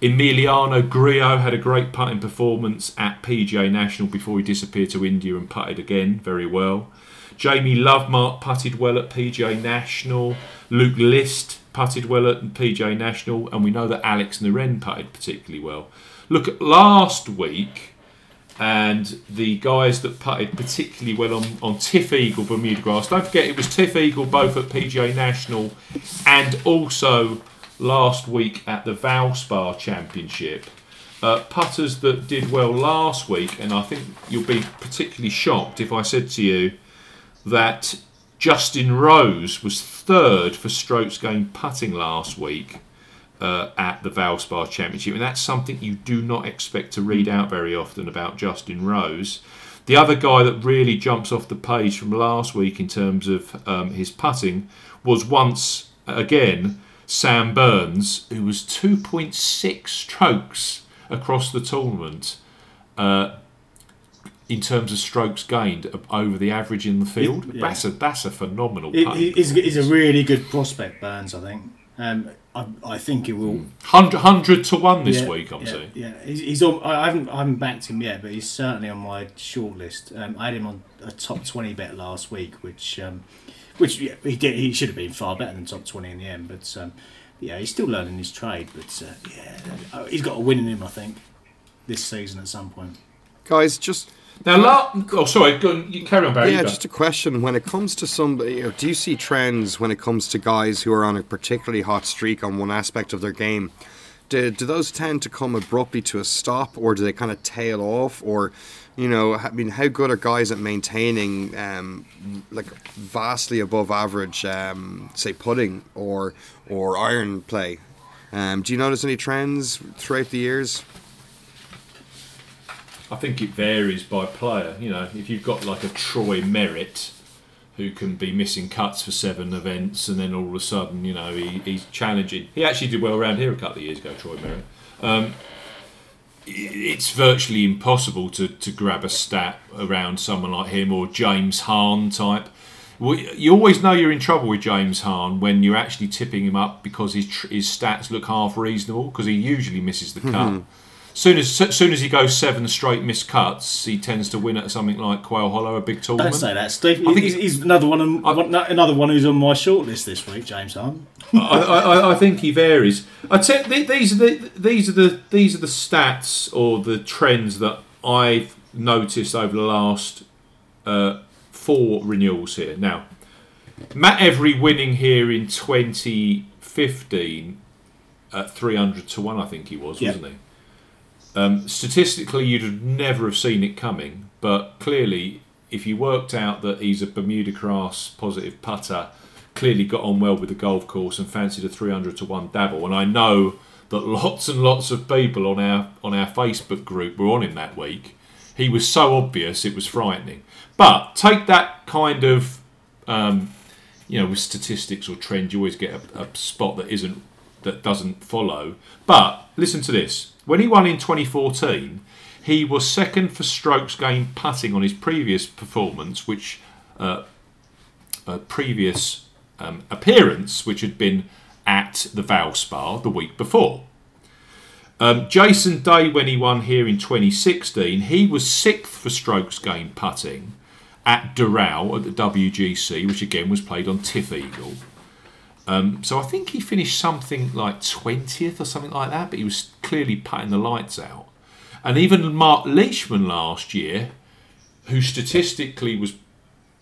Emiliano Grillo had a great putting performance at PGA National before he disappeared to India and putted again very well. Jamie Lovemark putted well at PGA National. Luke List putted well at PGA National, and we know that Alex Noren putted particularly well. Look at last week, and the guys that putted particularly well on, on TifEagle Bermuda Grass. Don't forget, it was TifEagle both at PGA National and also last week at the Valspar Championship. Uh, putters that did well last week, and I think you'll be particularly shocked if I said to you that Justin Rose was third for strokes gained putting last week uh, at the Valspar Championship, and that's something you do not expect to read out very often about Justin Rose. The other guy that really jumps off the page from last week in terms of um, his putting was once again Sam Burns, who was 2.6 strokes across the tournament. Uh, in terms of strokes gained over the average in the field, yeah. that's a that's a phenomenal. It, he's, he's, a really good prospect, Burns. I think. Um, I, I think it will. Hundred hundred to one this yeah, week. I'm yeah, saying. Yeah, he's, he's on. I haven't I haven't backed him yet, but he's certainly on my shortlist. Um, I had him on a top twenty bet last week, which um, which yeah, he did. He should have been far better than top twenty in the end, but um, yeah, he's still learning his trade. But uh, yeah, uh, he's got a win in him, I think, this season at some point. Guys, just now, la- oh, sorry, go on, you carry on, Barry. Yeah, just a question. When it comes to somebody, do you see trends when it comes to guys who are on a particularly hot streak on one aspect of their game? Do, do those tend to come abruptly to a stop, or do they kind of tail off, or you know, I mean, how good are guys at maintaining um, like vastly above average, um, say, putting or or iron play? Um, do you notice any trends throughout the years? I think it varies by player. You know, if you've got like a Troy Merritt who can be missing cuts for seven events, and then all of a sudden, you know, he, he's challenging. He actually did well around here a couple of years ago, Troy Merritt. Um, it's virtually impossible to, to grab a stat around someone like him or James Hahn type. You always know you're in trouble with James Hahn when you're actually tipping him up because his his stats look half reasonable because he usually misses the cut. Soon as soon as he goes seven straight missed cuts, he tends to win at something like Quail Hollow, a big tournament. Don't say that, Steve. I think he's, he's another one, I, another one who's on my shortlist this week, James Hahn. I, I, I, think he varies. I tell, these are the these are the these are the stats or the trends that I've noticed over the last uh, four renewals here. Now, Matt Every winning here in 2015 at 300 to one, I think he was, yep. wasn't he? Um, statistically, you'd never have seen it coming, but clearly, if you worked out that he's a Bermuda Grass positive putter, clearly got on well with the golf course and fancied a 300 to 1 dabble. And I know that lots and lots of people on our on our Facebook group were on him that week. He was so obvious, it was frightening. But take that kind of, um, you know, with statistics or trend, you always get a, a spot that isn't that doesn't follow. But listen to this when he won in 2014, he was second for strokes gained putting on his previous performance, which uh, uh, previous um, appearance, which had been at the Valspar the week before. Um, Jason Day, when he won here in 2016, he was sixth for strokes gained putting at Doral at the WGC, which again was played on TifEagle. Um, so I think he finished something like 20th or something like that, but he was clearly putting the lights out. And even Mark Leishman last year, who statistically was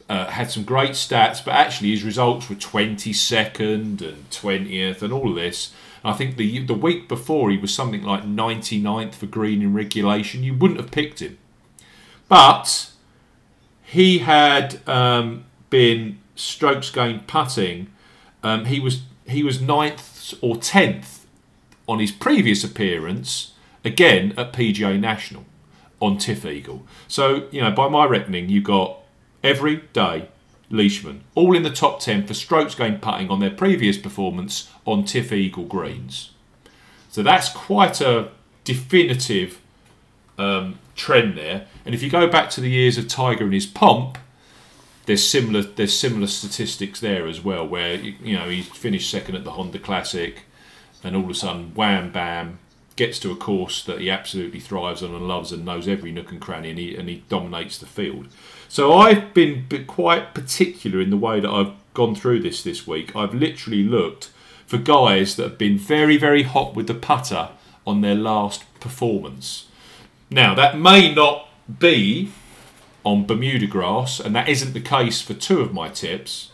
uh, had some great stats, but actually his results were 22nd and 20th and all of this. I think the the week before he was something like 99th for green in regulation. You wouldn't have picked him, but he had um, been strokes gained putting um, he was he was ninth or tenth on his previous appearance, again at PGA National on TifEagle. So you know, by my reckoning, you got Every Day Leishman all in the top ten for strokes gained putting on their previous performance on TifEagle greens. So that's quite a definitive um, trend there. And if you go back to the years of Tiger and his pomp, there's similar there's similar statistics there as well, where you know he finished second at the Honda Classic, and all of a sudden, wham bam, gets to a course that he absolutely thrives on and loves and knows every nook and cranny, and he and he dominates the field. So I've been quite particular in the way that I've gone through this this week. I've literally looked for guys that have been very very hot with the putter on their last performance. Now that may not be on Bermuda grass, and that isn't the case for two of my tips.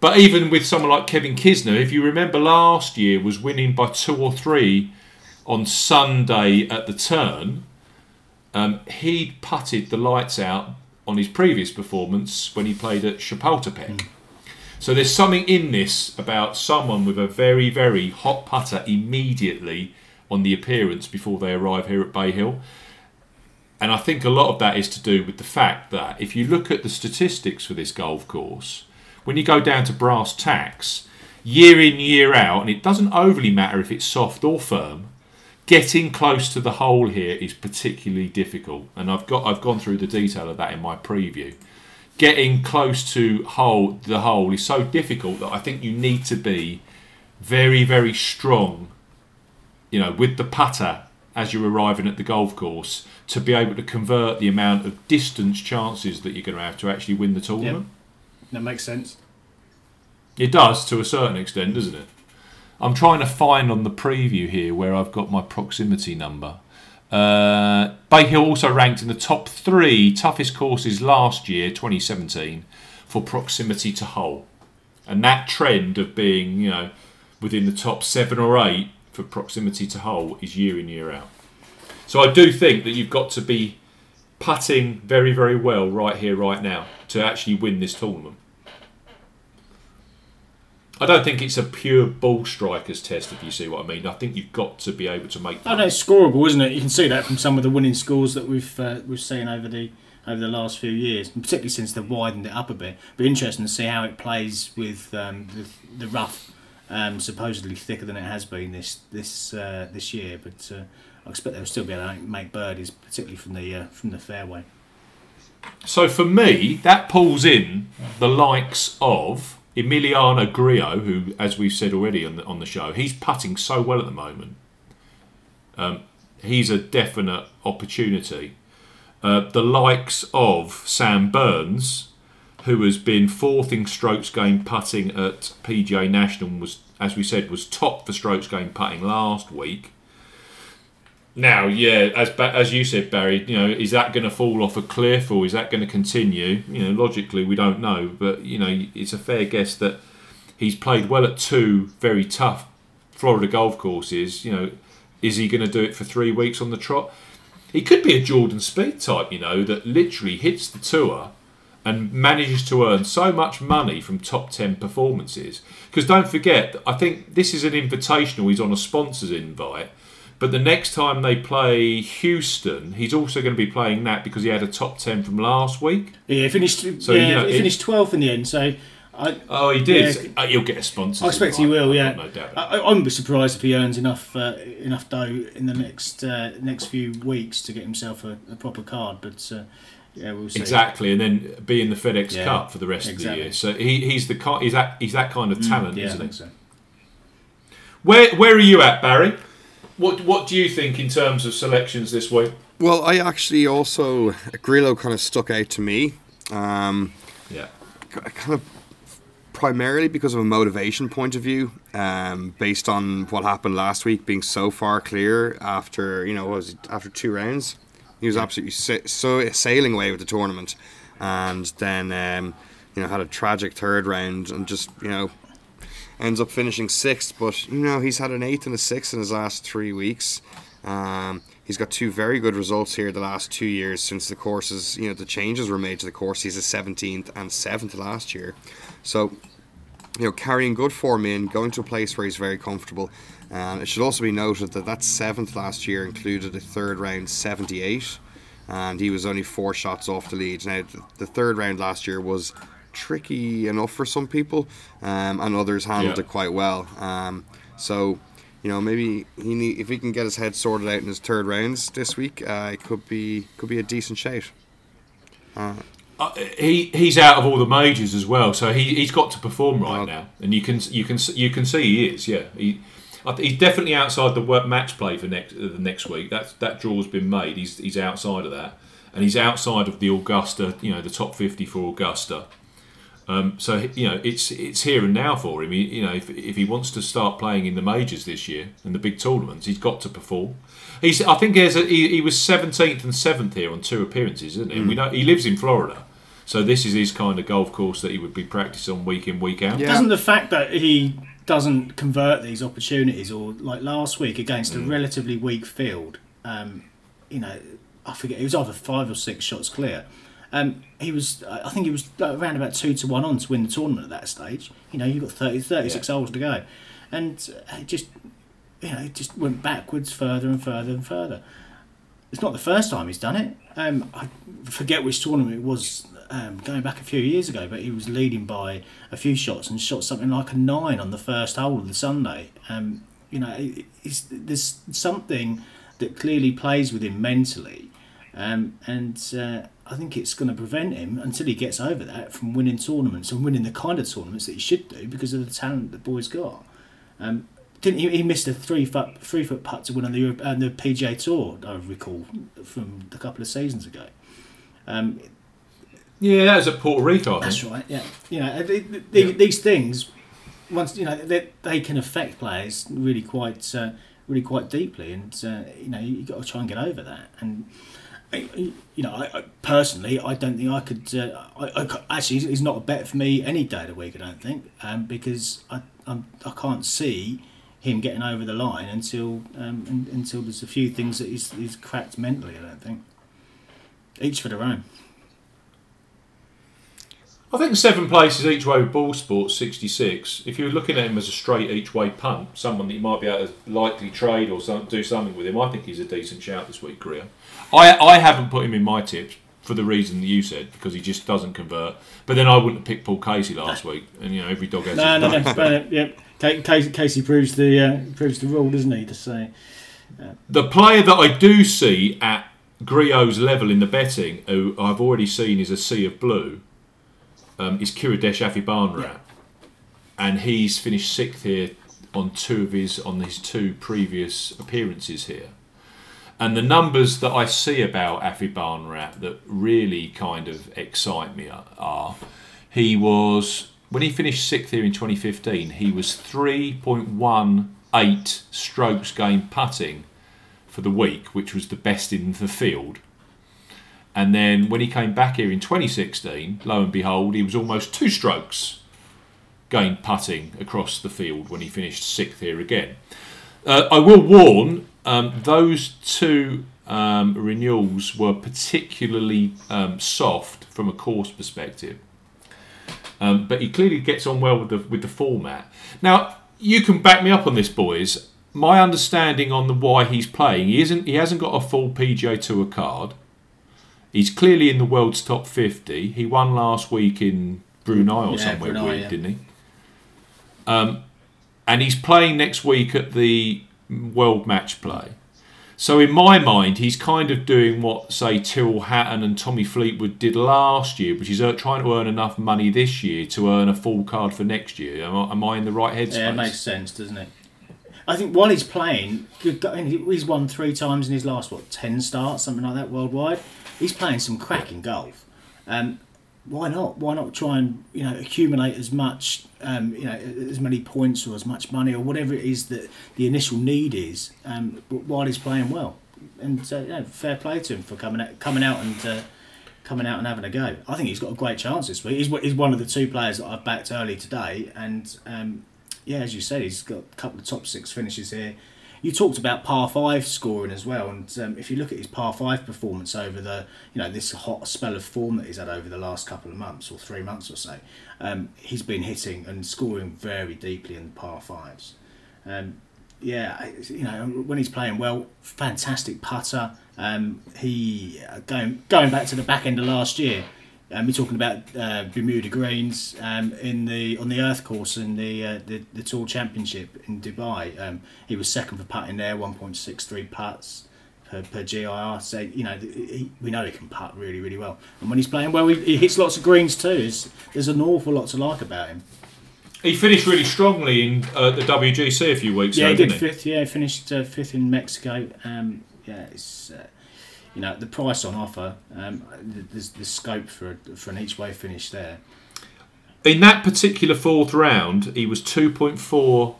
But even with someone like Kevin Kisner, if you remember last year, was winning by two or three on Sunday at the turn. Um, he putted the lights out on his previous performance when he played at Chapultepec. Mm. So there's something in this about someone with a very, very hot putter immediately on the appearance before they arrive here at Bay Hill. And I think a lot of that is to do with the fact that if you look at the statistics for this golf course, when you go down to brass tacks, year in, year out, and it doesn't overly matter if it's soft or firm, getting close to the hole here is particularly difficult. And I've got I've gone through the detail of that in my preview. Getting close to hole the hole is so difficult that I think you need to be very, very strong, you know, with the putter as you're arriving at the golf course to be able to convert the amount of distance chances that you're going to have to actually win the tournament. Yep. That makes sense. It does to a certain extent, doesn't it? I'm trying to find on the preview here where I've got my proximity number. Uh, Bay Hill also ranked in the top three toughest courses last year, 2017, for proximity to hole. And that trend of being, you know, within the top seven or eight for proximity to hole is year in, year out. So I do think that you've got to be putting very, very well right here, right now to actually win this tournament. I don't think it's a pure ball strikers test, if you see what I mean. I think you've got to be able to make. I know it's scoreable, isn't it? You can see that from some of the winning scores that we've uh, we've seen over the over the last few years, and particularly since they've widened it up a bit. Be interesting to see how it plays with um, the, the rough, um, supposedly thicker than it has been this this uh, this year. But uh, I expect they'll still be able to make birdies, particularly from the uh, from the fairway. So for me, that pulls in the likes of Emiliano Grillo, who, as we've said already on the, on the show, he's putting so well at the moment. Um, he's a definite opportunity. Uh, the likes of Sam Burns, who has been fourth in strokes gained putting at PGA National, was as we said was top for strokes gained putting last week. Now, yeah, as as you said, Barry, you know, is that going to fall off a cliff or is that going to continue? You know, logically, we don't know, but you know, it's a fair guess that he's played well at two very tough Florida golf courses. You know, is he going to do it for three weeks on the trot? He could be a Jordan Spieth type, you know, that literally hits the tour and manages to earn so much money from top 10 performances. Because don't forget, I think this is an invitational, he's on a sponsor's invite. But the next time they play Houston, he's also going to be playing that because he had a top ten from last week. Yeah, he finished. So yeah, you know, he finished twelfth in the end. So. I, oh, he did. Yeah, uh, he'll get a sponsor. I expect he will. Yeah, no doubt. I, I wouldn't be surprised if he earns enough uh, enough dough in the next uh, next few weeks to get himself a, a proper card. But uh, yeah, we'll see. Exactly, and then be in the FedEx yeah, Cup for the rest exactly. of the year. So he, he's the he's that he's that kind of mm, talent, mm, yeah, isn't he? So. Where where are you at, Barry? What What do you think in terms of selections this week? Well, I actually also Grillo kind of stuck out to me. Um, yeah, kind of primarily because of a motivation point of view, um, based on what happened last week, being so far clear after you know was it, after two rounds, he was absolutely sa- so sailing away with the tournament, and then um, you know had a tragic third round and just you know ends up finishing sixth. But you know he's had an eighth and a sixth in his last three weeks. Um, he's got two very good results here the last two years since the courses, you know, the changes were made to the course. He's a 17th and 7th last year. So, you know, carrying good form in, going to a place where he's very comfortable. And it should also be noted that that 7th last year included a third round 78, and he was only four shots off the lead. Now, the third round last year was tricky enough for some people, um, and others handled yeah. it quite well. Um, so, you know, maybe he need, if he can get his head sorted out in his third rounds this week, uh, it could be could be a decent shout. Uh, uh, he he's out of all the majors as well, so he he's got to perform right now, and you can you can you can see he is. Yeah, he, I think he's definitely outside the World Match Play for next uh, the next week. That's that draw's been made. He's he's outside of that, and he's outside of the Augusta. You know, the top fifty for Augusta. Um, so you know, it's it's here and now for him. He, you know, if, if he wants to start playing in the majors this year and the big tournaments, he's got to perform. He's I think a, he, he was seventeenth and seventh here on two appearances, isn't he? Mm. We know he lives in Florida. So this is his kind of golf course that he would be practicing on week in week out. Yeah. Doesn't the fact that he doesn't convert these opportunities, or like last week against mm. a relatively weak field, um, you know, I forget it was either five or six shots clear. Um, he was, I think he was around about two to one on to win the tournament at that stage. You know, you've got 30, 36 yeah. holes to go, and it just, you know, it just went backwards further and further and further. It's not the first time he's done it. Um, I forget which tournament it was um, going back a few years ago, but he was leading by a few shots and shot something like a nine on the first hole of the Sunday. Um, you know, there's something that clearly plays with him mentally, um, and uh, I think it's going to prevent him until he gets over that from winning tournaments and winning the kind of tournaments that he should do because of the talent the boy's got. Um, didn't he, he missed a three foot three foot putt to win on the uh, the PGA Tour? I recall from a couple of seasons ago. Um, yeah, that was at Puerto Rico. That's right. Yeah, you know the, the, yeah. these things once you know they, they can affect players really quite uh, really quite deeply, and uh, you know you got to try and get over that. And you know, I, I, personally, I don't think I could. Uh, I, I, actually, he's not a bet for me any day of the week. I don't think, um, because I I'm, I can't see him getting over the line until um, until there's a few things that he's, he's cracked mentally. I don't think. Each for their own. I think seven places each way with ball sports 66. If you're looking at him as a straight each way punt, someone that you might be able to likely trade or some, do something with him, I think he's a decent shout this week, Greer. I I haven't put him in my tips for the reason that you said because he just doesn't convert. But then I wouldn't have picked Paul Casey last week, and you know every dog has. No, no, no, no. Yep, Casey, Casey proves the uh, proves the rule, doesn't he? To say uh, the player that I do see at Grillo's level in the betting, who I've already seen is a sea of blue um, is Kiradech Aphibarnrat, yeah. and he's finished sixth here on two of his on his two previous appearances here. And the numbers that I see about Aphibarnrat that really kind of excite me are he was when he finished sixth here in 2015, he was 3.18 strokes gained putting for the week, which was the best in the field. And then when he came back here in 2016, lo and behold, he was almost two strokes going putting across the field when he finished sixth here again. Uh, I will warn um, those two um, renewals were particularly um, soft from a course perspective. Um, but he clearly gets on well with the with the format. Now you can back me up on this, boys. My understanding on the why he's playing, he isn't he hasn't got a full PGA Tour card. He's clearly in the world's top 50. He won last week in Brunei or yeah, somewhere Brunei, weird, yeah. didn't he? Um, and he's playing next week at the World Match Play. So in my mind, he's kind of doing what, say, Tyrrell Hatton and Tommy Fleetwood did last year, which is uh, trying to earn enough money this year to earn a full card for next year. Am I, am I in the right headspace? Yeah, it makes sense, doesn't it? I think while he's playing, he's won three times in his last what ten starts, something like that worldwide he's playing some cracking golf. Um, why not? Why not try and you know accumulate as much, um, you know, as many points or as much money or whatever it is that the initial need is, um, while he's playing well. And uh, you know, fair play to him for coming out, coming out and uh, coming out and having a go. I think he's got a great chance this week. He's, he's one of the two players that I've backed early today, and um, yeah, as you said, he's got a couple of top six finishes here you talked about par five scoring as well, and um, if you look at his par five performance over the you know this hot spell of form that he's had over the last couple of months or three months or so, um, he's been hitting and scoring very deeply in the par fives. Um, yeah, you know when he's playing well, fantastic putter. Um, he uh, going going back to the back end of last year um, we're talking about uh, Bermuda Greens um, in the on the Earth course in the uh, the, the Tour Championship in Dubai. Um, he was second for putting there, one point six three putts per, per GIR. So you know he, we know he can putt really really well, and when he's playing well, he, he hits lots of greens too. There's, there's an awful lot to like about him. He finished really strongly in uh, the WGC a few weeks ago. Yeah, ago, he did didn't he? fifth. Yeah, finished uh, fifth in Mexico. Um, yeah, it's uh, you know the price on offer. Um, there's the scope for for an each way finish there. In that particular fourth round, he was 2.4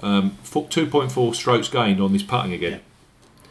um, 2.4 strokes gained on this putting again, Yeah.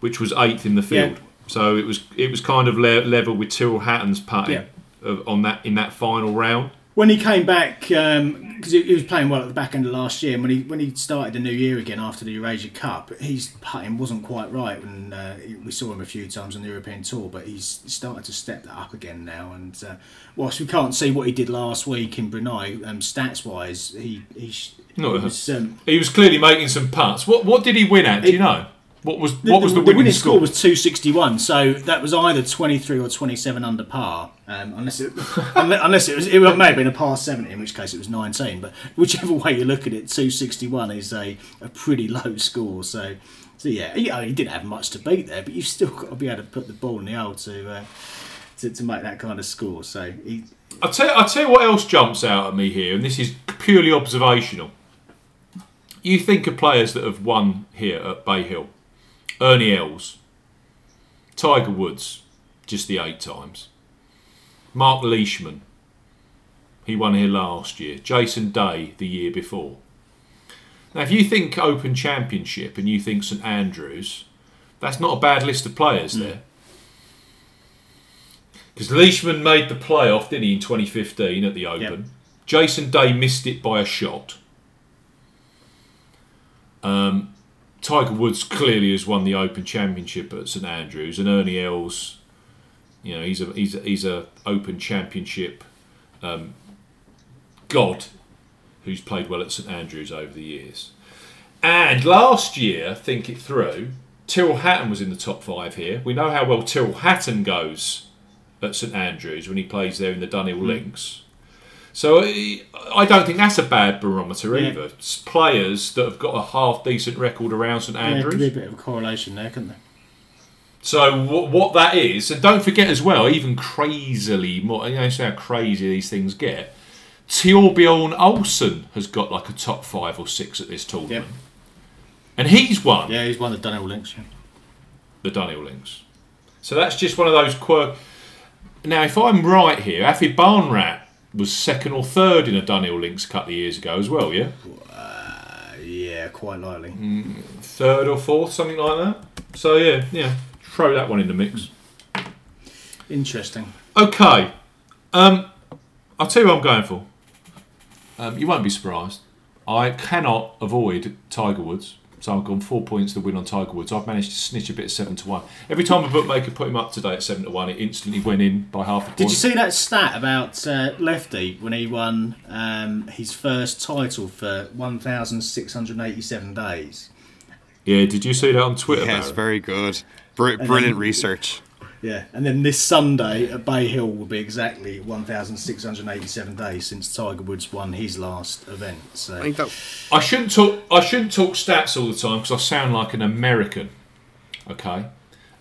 which was eighth in the field. Yeah. So it was it was kind of le- level with Tyrrell Hatton's putting Yeah. of, on that in that final round. When he came back, because he, he was playing well at the back end of last year, and when he when he started the new year again after the Eurasia Cup, his putting wasn't quite right. And uh, we saw him a few times on the European Tour, but he's started to step that up again now. And uh, whilst we can't see what he did last week in Brunei, um, stats wise, he he, No, he was. Um, He was clearly making some putts. What what did he win at? Do you know? What was the, what was the, the winning, score was 261, so that was either 23 or 27 under par, um, unless it unless, it was it may have been a par 70, in which case it was 19. But whichever way you look at it, 261 is a, a pretty low score. So, so yeah, he, he didn't have much to beat there, but you've still got to be able to put the ball in the hole to uh, to, to make that kind of score. So he, I'll tell, I'll tell you what else jumps out at me here, and this is purely observational. You think of players that have won here at Bay Hill Ernie Els, Tiger Woods, just the eight times, Mark Leishman, he won here last year, Jason Day the year before. Now, if you think Open Championship and you think St Andrews, that's not a bad list of players there. Because Leishman made the playoff, didn't he, in 2015 at the Open? Yep. Jason Day missed it by a shot. Um, Tiger Woods clearly has won the Open Championship at St Andrews, and Ernie Els, you know, he's a he's a, he's a Open Championship um, god who's played well at St Andrews over the years. And last year, think it through, Tyrrell Hatton was in the top five here. We know how well Tyrrell Hatton goes at St Andrews when he plays there in the Dunhill Links. So I I don't think that's a bad barometer Yeah. either. It's players that have got a half decent record around St there could Andrews. be a bit of a correlation there, couldn't there? So what, what that is, and don't forget as well, even crazily more, you know, see how crazy these things get. Thorbjorn Olesen has got like a top five or six at this tournament, and he's won Yeah, he's won the Dunhill Links. Yeah. the Dunhill Links. So that's just one of those quirk. Now, if I'm right here, Aphibarnrat was second or third in a Dunhill Links a couple of years ago as well, yeah, Yeah, quite likely. third or fourth, something like that. So yeah, yeah, throw that one in the mix. Interesting. Okay. Um, I'll tell you what I'm going for. Um, you won't be surprised. I cannot avoid Tiger Woods. So I've gone four points to win on Tiger Woods. I've managed to snitch a bit of seven to one. Every time a bookmaker put him up today at seven to one, it instantly went in by half a point. Did you see that stat about uh, Lefty when he won um, his first title for 1,687 days? Yeah, did you see that on Twitter? Yes, Barry? very good. Br- brilliant research. Yeah, and then this Sunday at Bay Hill will be exactly 1,687 days since Tiger Woods won his last event. I So think that I shouldn't talk. I shouldn't talk stats all the time because I sound like an American. Okay.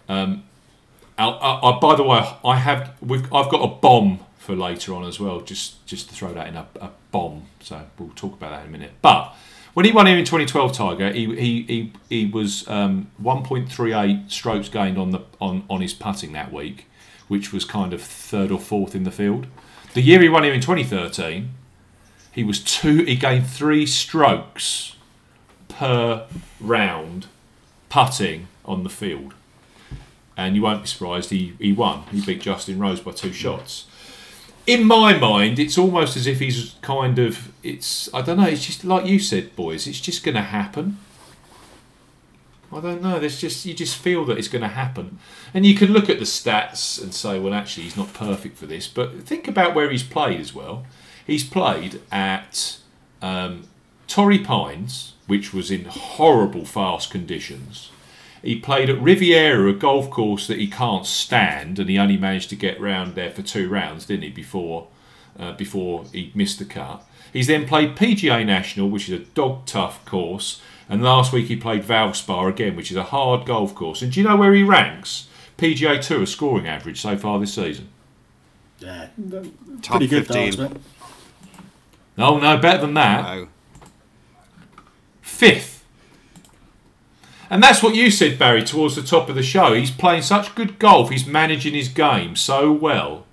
Um, I, I, I- by the way, I have. We've, I've got a bomb for later on as well. Just just to throw that in a, a bomb. So we'll talk about that in a minute. But when he won here in 2012, Tiger, he he he, he was um, 1.38 strokes gained on the on on his putting that week, which was kind of third or fourth in the field. The year he won here in 2013, he was two. He gained three strokes per round putting on the field, and you won't be surprised he he won. He beat Justin Rose by two shots. In my mind, it's almost as if he's kind of. It's I don't know. It's just like you said, boys. It's just going to happen. I don't know. There's just you just feel that it's going to happen, and you can look at the stats and say, well, actually, he's not perfect for this. But think about where he's played as well. He's played at um, Torrey Pines, which was in horrible fast conditions. He played at Riviera, a golf course that he can't stand, and he only managed to get round there for two rounds, didn't he? Before, uh, before he missed the cut. He's then played PGA National, which is a dog tough course, and last week he played Valspar again, which is a hard golf course. And do you know where he ranks? PGA Tour scoring average so far this season. yeah, top pretty good 15. darts, mate. Oh no, better than that. Wow. Fifth. And that's what you said, Barry, towards the top of the show. He's playing such good golf. He's managing his game so well.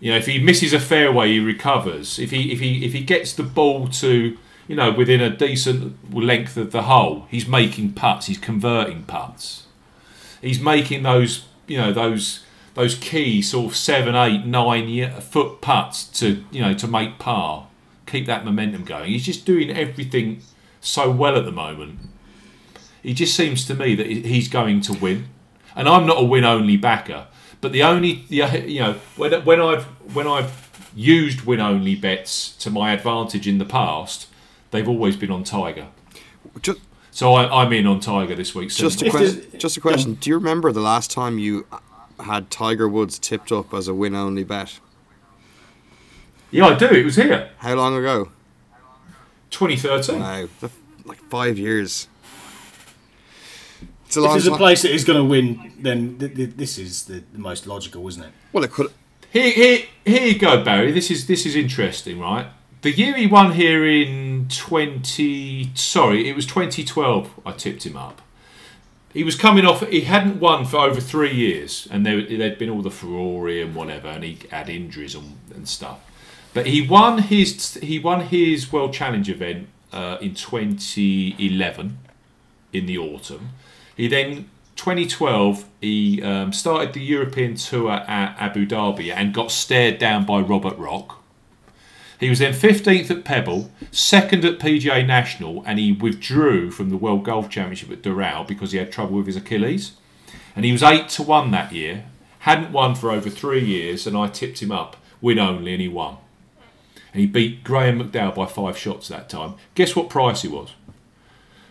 You know, if he misses a fairway, he recovers. If he if he if he gets the ball to you know within a decent length of the hole, he's making putts. He's converting putts. He's making those you know those those key sort of seven, eight, nine foot putts to you know to make par, keep that momentum going. He's just doing everything so well at the moment. He just seems to me that he's going to win, and I'm not a win only backer. But the only you know when when I've when I've used win only bets to my advantage in the past, they've always been on Tiger. Just, So I, I'm in on Tiger this week. just a If question. Just a question. Do you remember the last time you had Tiger Woods tipped up as a win-only bet? yeah, I do. It was here, How long ago? 2013. Wow, like five years. It's a If there's a time. place that is going to win, then th- th- this is the, the most logical, isn't it? Well, it could. Here, here, here you go, Barry. This is this is interesting, right? The year he won here in 20, sorry, it was 2012. I tipped him up. He was coming off. He hadn't won for over three years, and there there'd been all the Ferrari and whatever, and he had injuries and, and stuff. But he won his he won his World Challenge event uh, in 2011 in the autumn. He then 2012 he um, started the European tour at Abu Dhabi and got stared down by Robert Rock. He was then 15th at Pebble, second at PGA National, and he withdrew from the World Golf Championship at Doral because he had trouble with his Achilles. And he was eight to one that year, hadn't won for over three years, and I tipped him up, win only, and he won. And he beat Graham McDowell by five shots that time. Guess what price he was?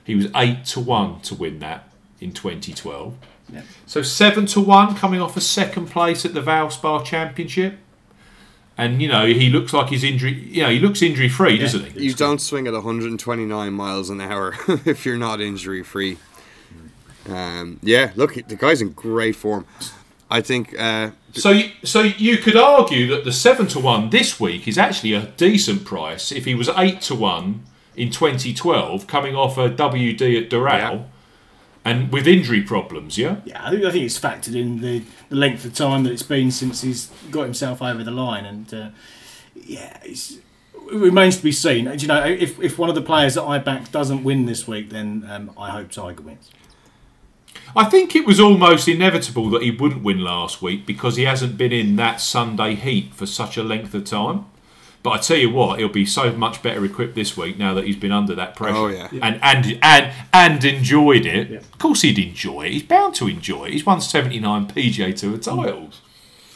He was eight to one to win that in 2012. Yep. So seven to one coming off a second place at the Valspar Championship. And you know he looks like he's injury. You know he looks injury free, doesn't he? You don't swing at 129 miles an hour if you're not injury free. Um, yeah, look, the guy's in great form. I think. Uh, So, you, so you could argue that the seven to one this week is actually a decent price if he was eight to one in 2012, coming off a WD at Doral, Yeah. And with injury problems. Yeah, Yeah, I think, I think it's factored in the, the length of time that it's been since he's got himself over the line, and uh, yeah, it's, it remains to be seen. And, You know, if, if one of the players that I back doesn't win this week, then um, I hope Tiger wins. I think it was almost inevitable that he wouldn't win last week because he hasn't been in that Sunday heat for such a length of time. But I tell you what, he'll be so much better equipped this week now that he's been under that pressure Oh, yeah. and and and and enjoyed it. Yeah. Of course, he'd enjoy it. He's bound to enjoy it. He's won seventy nine PGA Tour titles.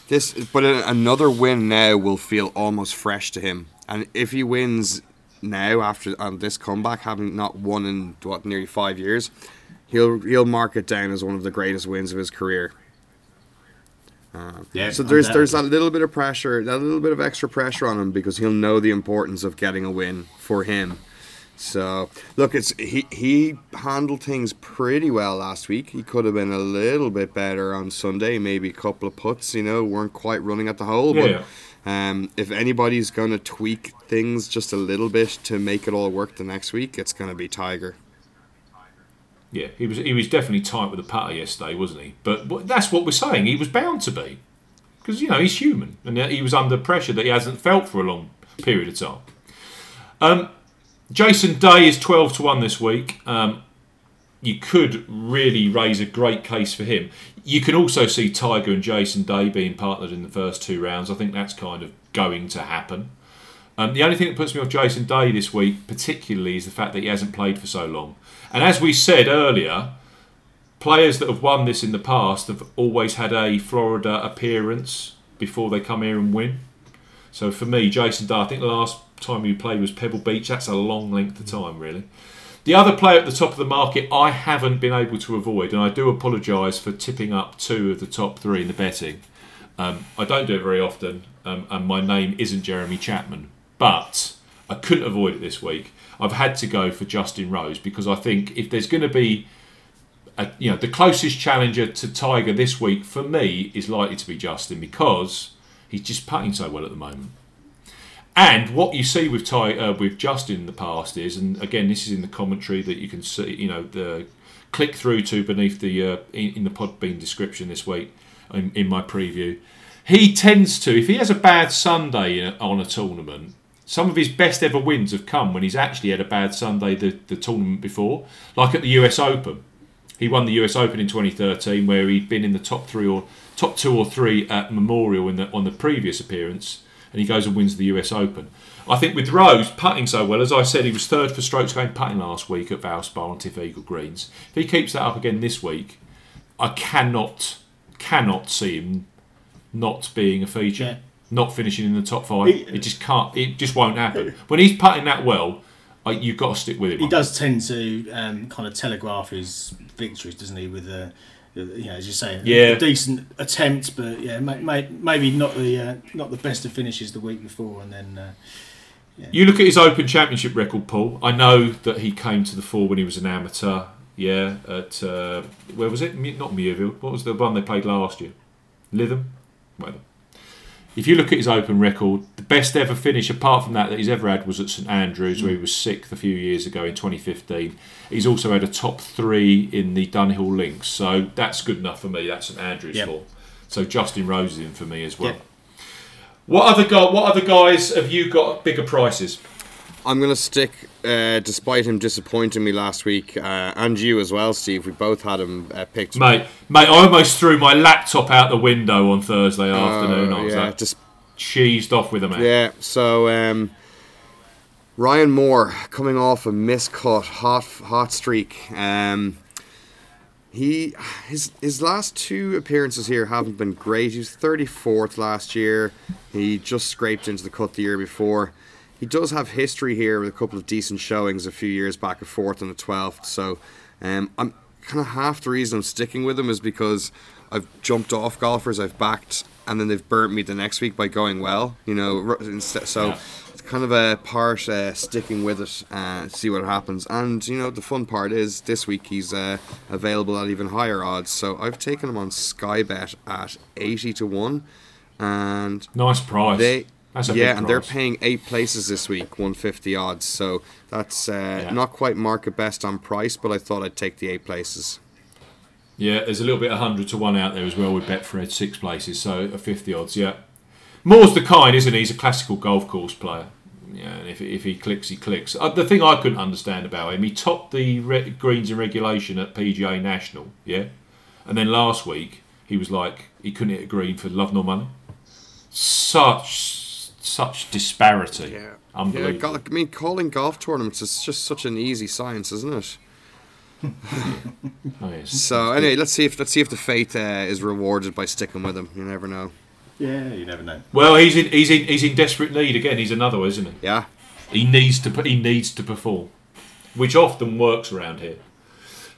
This, but another win now will feel almost fresh to him. And if he wins now after on this comeback, having not won in what nearly five years, he'll he'll mark it down as one of the greatest wins of his career. Yeah, So there's there's that little bit of pressure, that little bit of extra pressure on him because he'll know the importance of getting a win for him. So look, it's he he handled things pretty well last week. He could have been a little bit better on Sunday, maybe a couple of puts, you know, weren't quite running at the hole. Yeah. But um, if anybody's going to tweak things just a little bit to make it all work the next week, it's going to be Tiger. Yeah, he was he was definitely tight with the putter yesterday, wasn't he? But that's what we're saying. He was bound to be because you know he's human, and he was under pressure that he hasn't felt for a long period of time. Um, Jason Day is twelve to one this week. Um, you could really raise a great case for him. You can also see Tiger and Jason Day being partnered in the first two rounds. I think that's kind of going to happen. Um, the only thing that puts me off Jason Day this week, particularly, is the fact that he hasn't played for so long. And as we said earlier, players that have won this in the past have always had a Florida appearance before they come here and win. So for me, Jason Day, I think the last time he played was Pebble Beach. That's a long length of time, really. The other player at the top of the market, I haven't been able to avoid, and I do apologise for tipping up two of the top three in the betting. Um, I don't do it very often, um, and my name isn't Jeremy Chapman, but I couldn't avoid it this week. I've had to go for Justin Rose because I think if there's going to be, a, you know, the closest challenger to Tiger this week for me is likely to be Justin because he's just putting so well at the moment. And what you see with Ty, uh, with Justin in the past is, and again, this is in the commentary that you can see, you know, the click through to beneath the uh, in, in the Podbean description this week in, in my preview. He tends to, if he has a bad Sunday on a tournament, some of his best ever wins have come when he's actually had a bad Sunday the, the tournament before, like at the US Open. He won the US Open in 2013, where he'd been in the top three or top two or three at Memorial in the, on the previous appearance, and he goes and wins the US Open. I think with Rose putting so well, as I said, he was third for strokes gained putting last week at Valspar on TifEagle Greens. If he keeps that up again this week, I cannot cannot see him not being a feature. Not finishing in the top five. He- it just can't. It just won't happen. When he's putting that well, I, you've got to stick with him. He does tend to um, kind of telegraph his victories, doesn't he? With a, you know, as you say, Yeah. a decent attempt, but yeah, may, may, maybe not the uh, not the best of finishes the week before, and then uh, You look at his Open Championship record, Paul. I know that he came to the fore when he was an amateur. Yeah, at uh, where was it? Not Muirfield. What was the one they played last year? Lytham. Whatever. If you look at his Open record, the best ever finish apart from that that he's ever had was at St Andrews, where he was sixth a few years ago in 2015. He's also had a top three in the Dunhill Links, so that's good enough for me. That's St Andrews Yep. for. So Justin Rose is in for me as well. Yep. What other guy? What other guys have you got bigger prices? I'm going to stick, uh, despite him disappointing me last week, uh, and you as well, Steve. We both had him uh, picked. Mate, mate, I almost threw my laptop out the window on Thursday afternoon. I was yeah, like, just cheesed off with him. Yeah, so um, Ryan Moore coming off a miscut, hot hot streak. Um, he his his last two appearances here haven't been great. He was 34th last year. He just scraped into the cut the year before. He does have history here with a couple of decent showings a few years back, a fourth and a 12th. So um, I'm kind of half the reason I'm sticking with him is because I've jumped off golfers I've backed and then they've burnt me the next week by going well. You know, so. Yeah. It's kind of a part uh, sticking with it and see what happens. And you know the fun part is this week he's uh, available at even higher odds. So I've taken him on Skybet at eighty to one, and Nice price. they That's a yeah, and they're paying eight places this week, one fifty odds. So that's uh, Yeah. not quite market best on price, but I thought I'd take the eight places. Yeah, there's a little bit of 100 to 1 out there as well with Betfred, six places, so a 50 odds, yeah. Moore's the kind, isn't he? He's a classical golf course player. Yeah, and if, if he clicks, he clicks. Uh, the thing I couldn't understand about him, he topped the re- greens in regulation at PGA National, yeah? And then last week, he was like, he couldn't hit a green for love nor money. Such, such disparity. Yeah, Unbelievable. go- I mean, calling golf tournaments is just such an easy science, isn't it? Oh, yes. So anyway, let's see if let's see if the fate uh, is rewarded by sticking with him. You never know. yeah, you never know. Well, he's in, he's in, he's in desperate need again. He's another one, isn't he? Yeah. He needs to he needs to perform, which often works around here.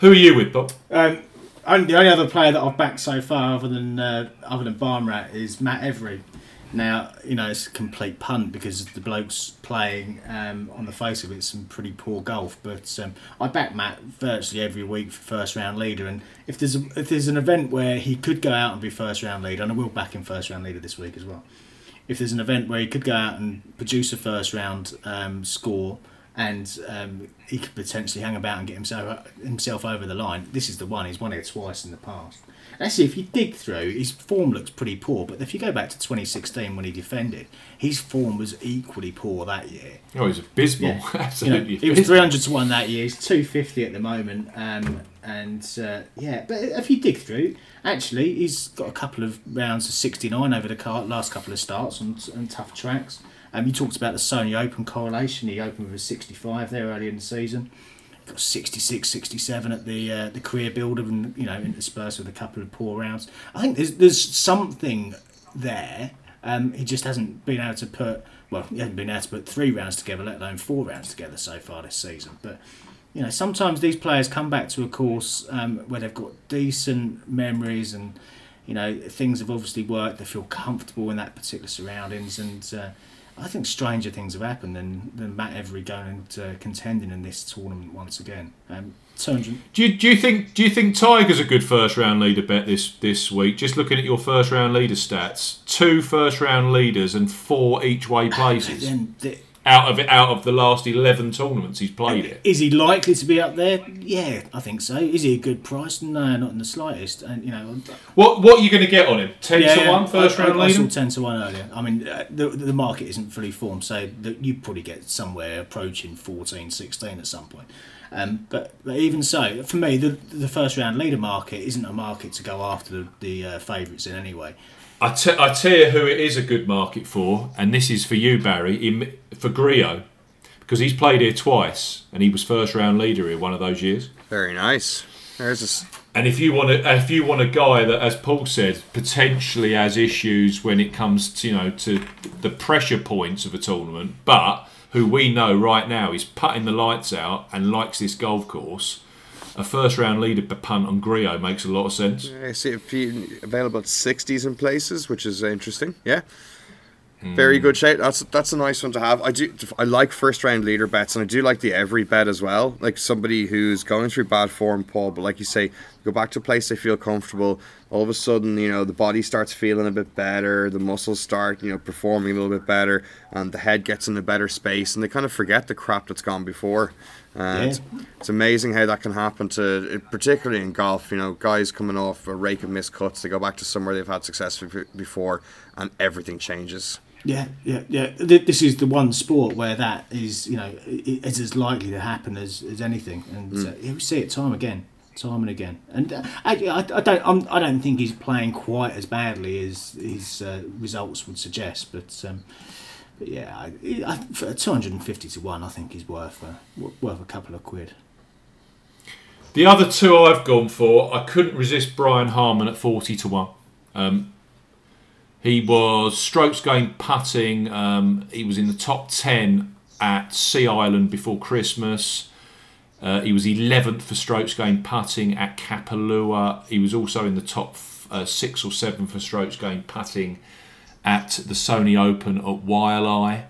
Who are you with, Bob? Um, only, the only other player that I've backed so far, other than uh, other than Barmrat, is Matt Every. Now, you know, it's a complete punt because the bloke's playing um, on the face of it some pretty poor golf. But um, I back Matt virtually every week for first round leader. And if there's a, if there's an event where he could go out and be first round leader, and I will back him first round leader this week as well. If there's an event where he could go out and produce a first round um, score and um, he could potentially hang about and get himself himself over the line. This is the one. He's won it twice in the past. Actually, if you dig through, his form looks pretty poor. But if you go back to 2016 when he defended, his form was equally poor that year. Oh, he's abysmal. Yeah. You know, Absolutely. he was 300 to 1 that year. He's 250 at the moment. Um, and uh, yeah, but if you dig through, actually, he's got a couple of rounds of 69 over the car, last couple of starts on, on tough tracks. Um, you talked about the Sony Open correlation. He opened with a 65 there early in the season. Got 66, 67 at the uh, the CareerBuilder, and you know interspersed with a couple of poor rounds. I think there's there's something there. Um, he just hasn't been able to put well, he hasn't been able to put three rounds together, let alone four rounds together so far this season. But you know, sometimes these players come back to a course um, where they've got decent memories and you know things have obviously worked. They feel comfortable in that particular surroundings, and uh, I think stranger things have happened than, than Matt Every going into contending in this tournament once again. Um, 200. Do you, do you think do you think Tiger's a good first round leader bet this this week? Just looking at your first round leader stats, two first round leaders and four each way places Then the, out of it out of the last eleven tournaments he's played it. Is he likely to be up there? Yeah, I think so. Is he a good price? No, not in the slightest. And you know, What what are you going to get on him? Ten yeah, to yeah, one first I, round I, I saw leader. ten to one earlier. I mean, uh, the the market isn't fully formed, so that you probably get somewhere approaching 14, 16 at some point. Um, but, but even so, for me, the the first round leader market isn't a market to go after the, the uh, favourites in anyway. I, I tell you who it is a good market for, and this is for you, Barry, in, for Grillo, because he's played here twice, and he was first round leader here one of those years. Very nice. There's this. And if you want to, if you want a guy that, as Paul said, potentially has issues when it comes to you know to the pressure points of a tournament, but who we know right now is putting the lights out and likes this golf course, a first round leader punt on Grillo makes a lot of sense. I see a few available at 60s in places, which is uh, interesting. Yeah. Hmm. Very good shape. That's that's a nice one to have. I do. I like first round leader bets, and I do like the every bet as well. Like somebody who's going through bad form, Paul. But like you say, go back to a place they feel comfortable. All of a sudden, you know, the body starts feeling a bit better. The muscles start, you know, performing a little bit better, and the head gets in a better space, and they kind of forget the crap that's gone before. And Yeah. it's amazing how that can happen to, particularly in golf. You know, guys coming off a rake of missed cuts, they go back to somewhere they've had success before, and everything changes. Yeah, yeah, yeah. This is the one sport where that is, you know, is as likely to happen as, as anything, and uh, yeah, we see it time again, time and again. And uh, I, I, I don't, I'm, I don't think he's playing quite as badly as his uh, results would suggest. But, um, but yeah, I, I, for 250 to one, I think he's worth a, worth a couple of quid. The other two I've gone for, I couldn't resist Brian Harman at 40 to 1. Um, he was strokes gained putting. Um, he was in the top 10 at Sea Island before Christmas. Uh, he was 11th for strokes gained putting at Kapalua. He was also in the top uh, six or seven for strokes gained putting at the Sony Open at Waialae.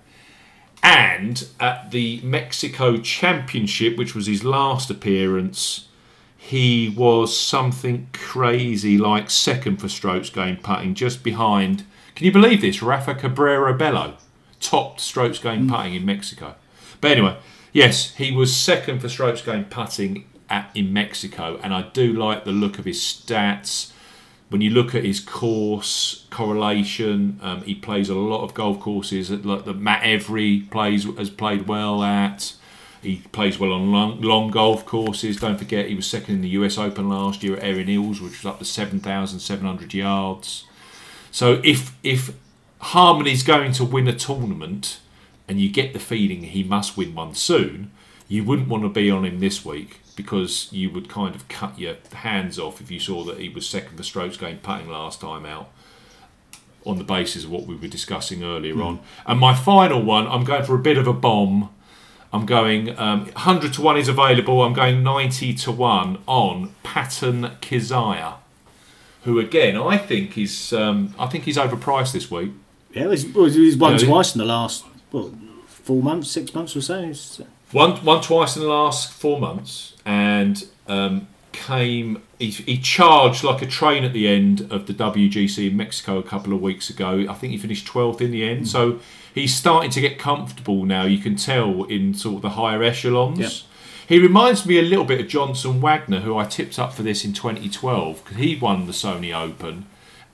And at the Mexico Championship, which was his last appearance, he was something crazy like second for strokes gained putting, just behind. Can you believe this? Rafa Cabrera Bello topped strokes gained mm. putting in Mexico. But anyway, yes, he was second for strokes gained putting at in Mexico, and I do like the look of his stats. When you look at his course correlation, um, he plays a lot of golf courses that, like, that Matt Every plays has played well at. He plays well on long, long golf courses. Don't forget, he was second in the US Open last year at Erin Hills, which was up to 7,700 yards. So if if Harman's going to win a tournament, and you get the feeling he must win one soon, you wouldn't want to be on him this week because you would kind of cut your hands off if you saw that he was second for strokes gained putting last time out on the basis of what we were discussing earlier on. And my final one, I'm going for a bit of a bomb. I'm going um, 100 to 1 is available. I'm going 90 to 1 on Patton Kizzire, who again I think is um, I think he's overpriced this week. Yeah, he's, he's won Yeah, he- twice in the last what, four months, six months or so. One, one twice in the last four months, and um, came. He, he charged like a train at the end of the WGC in Mexico a couple of weeks ago. I think he finished twelfth in the end. So he's starting to get comfortable now. You can tell in sort of the higher echelons. Yep. He reminds me a little bit of Johnson Wagner, who I tipped up for this in 2012 because he won the Sony Open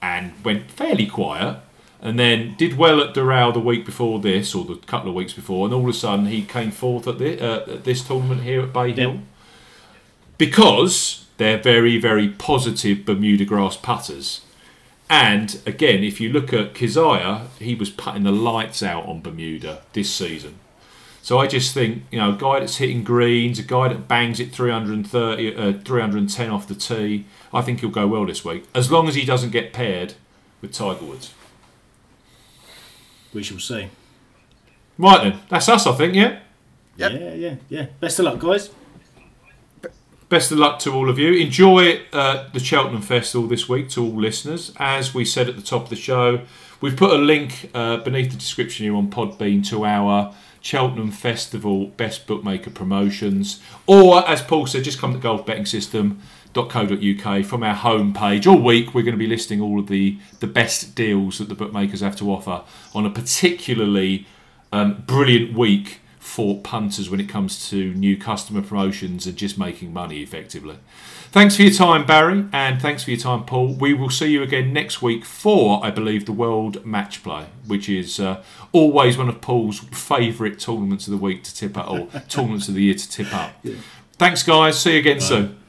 and went fairly quiet and then did well at Doral the week before this, or the couple of weeks before, and all of a sudden he came fourth at, the, uh, at this tournament here at Bay Hill Yep. Because they're very, very positive Bermuda grass putters. And again, if you look at Kizzire, he was putting the lights out on Bermuda this season. So I just think, you know, a guy that's hitting greens, a guy that bangs it 330, uh, 310 off the tee, I think he'll go well this week, as long as he doesn't get paired with Tiger Woods. we shall see. Right then, that's us, I think, yeah? Yep. Yeah, yeah, yeah. Best of luck, guys. Best of luck to all of you. Enjoy uh, the Cheltenham Festival this week to all listeners. As we said at the top of the show, we've put a link uh, beneath the description here on Podbean to our Cheltenham Festival Best Bookmaker Promotions, or as Paul said, just come to Golf Betting System .co.uk from our homepage all week we're going to be listing all of the the best deals that the bookmakers have to offer on a particularly um, brilliant week for punters when it comes to new customer promotions and just making money effectively. Thanks for your time barry and thanks for your time paul. We will see you again next week for i believe the world match play which is uh, always one of paul's favourite tournaments of the week to tip up or tournaments of the year to tip up. Yeah. thanks guys. See you again Bye. soon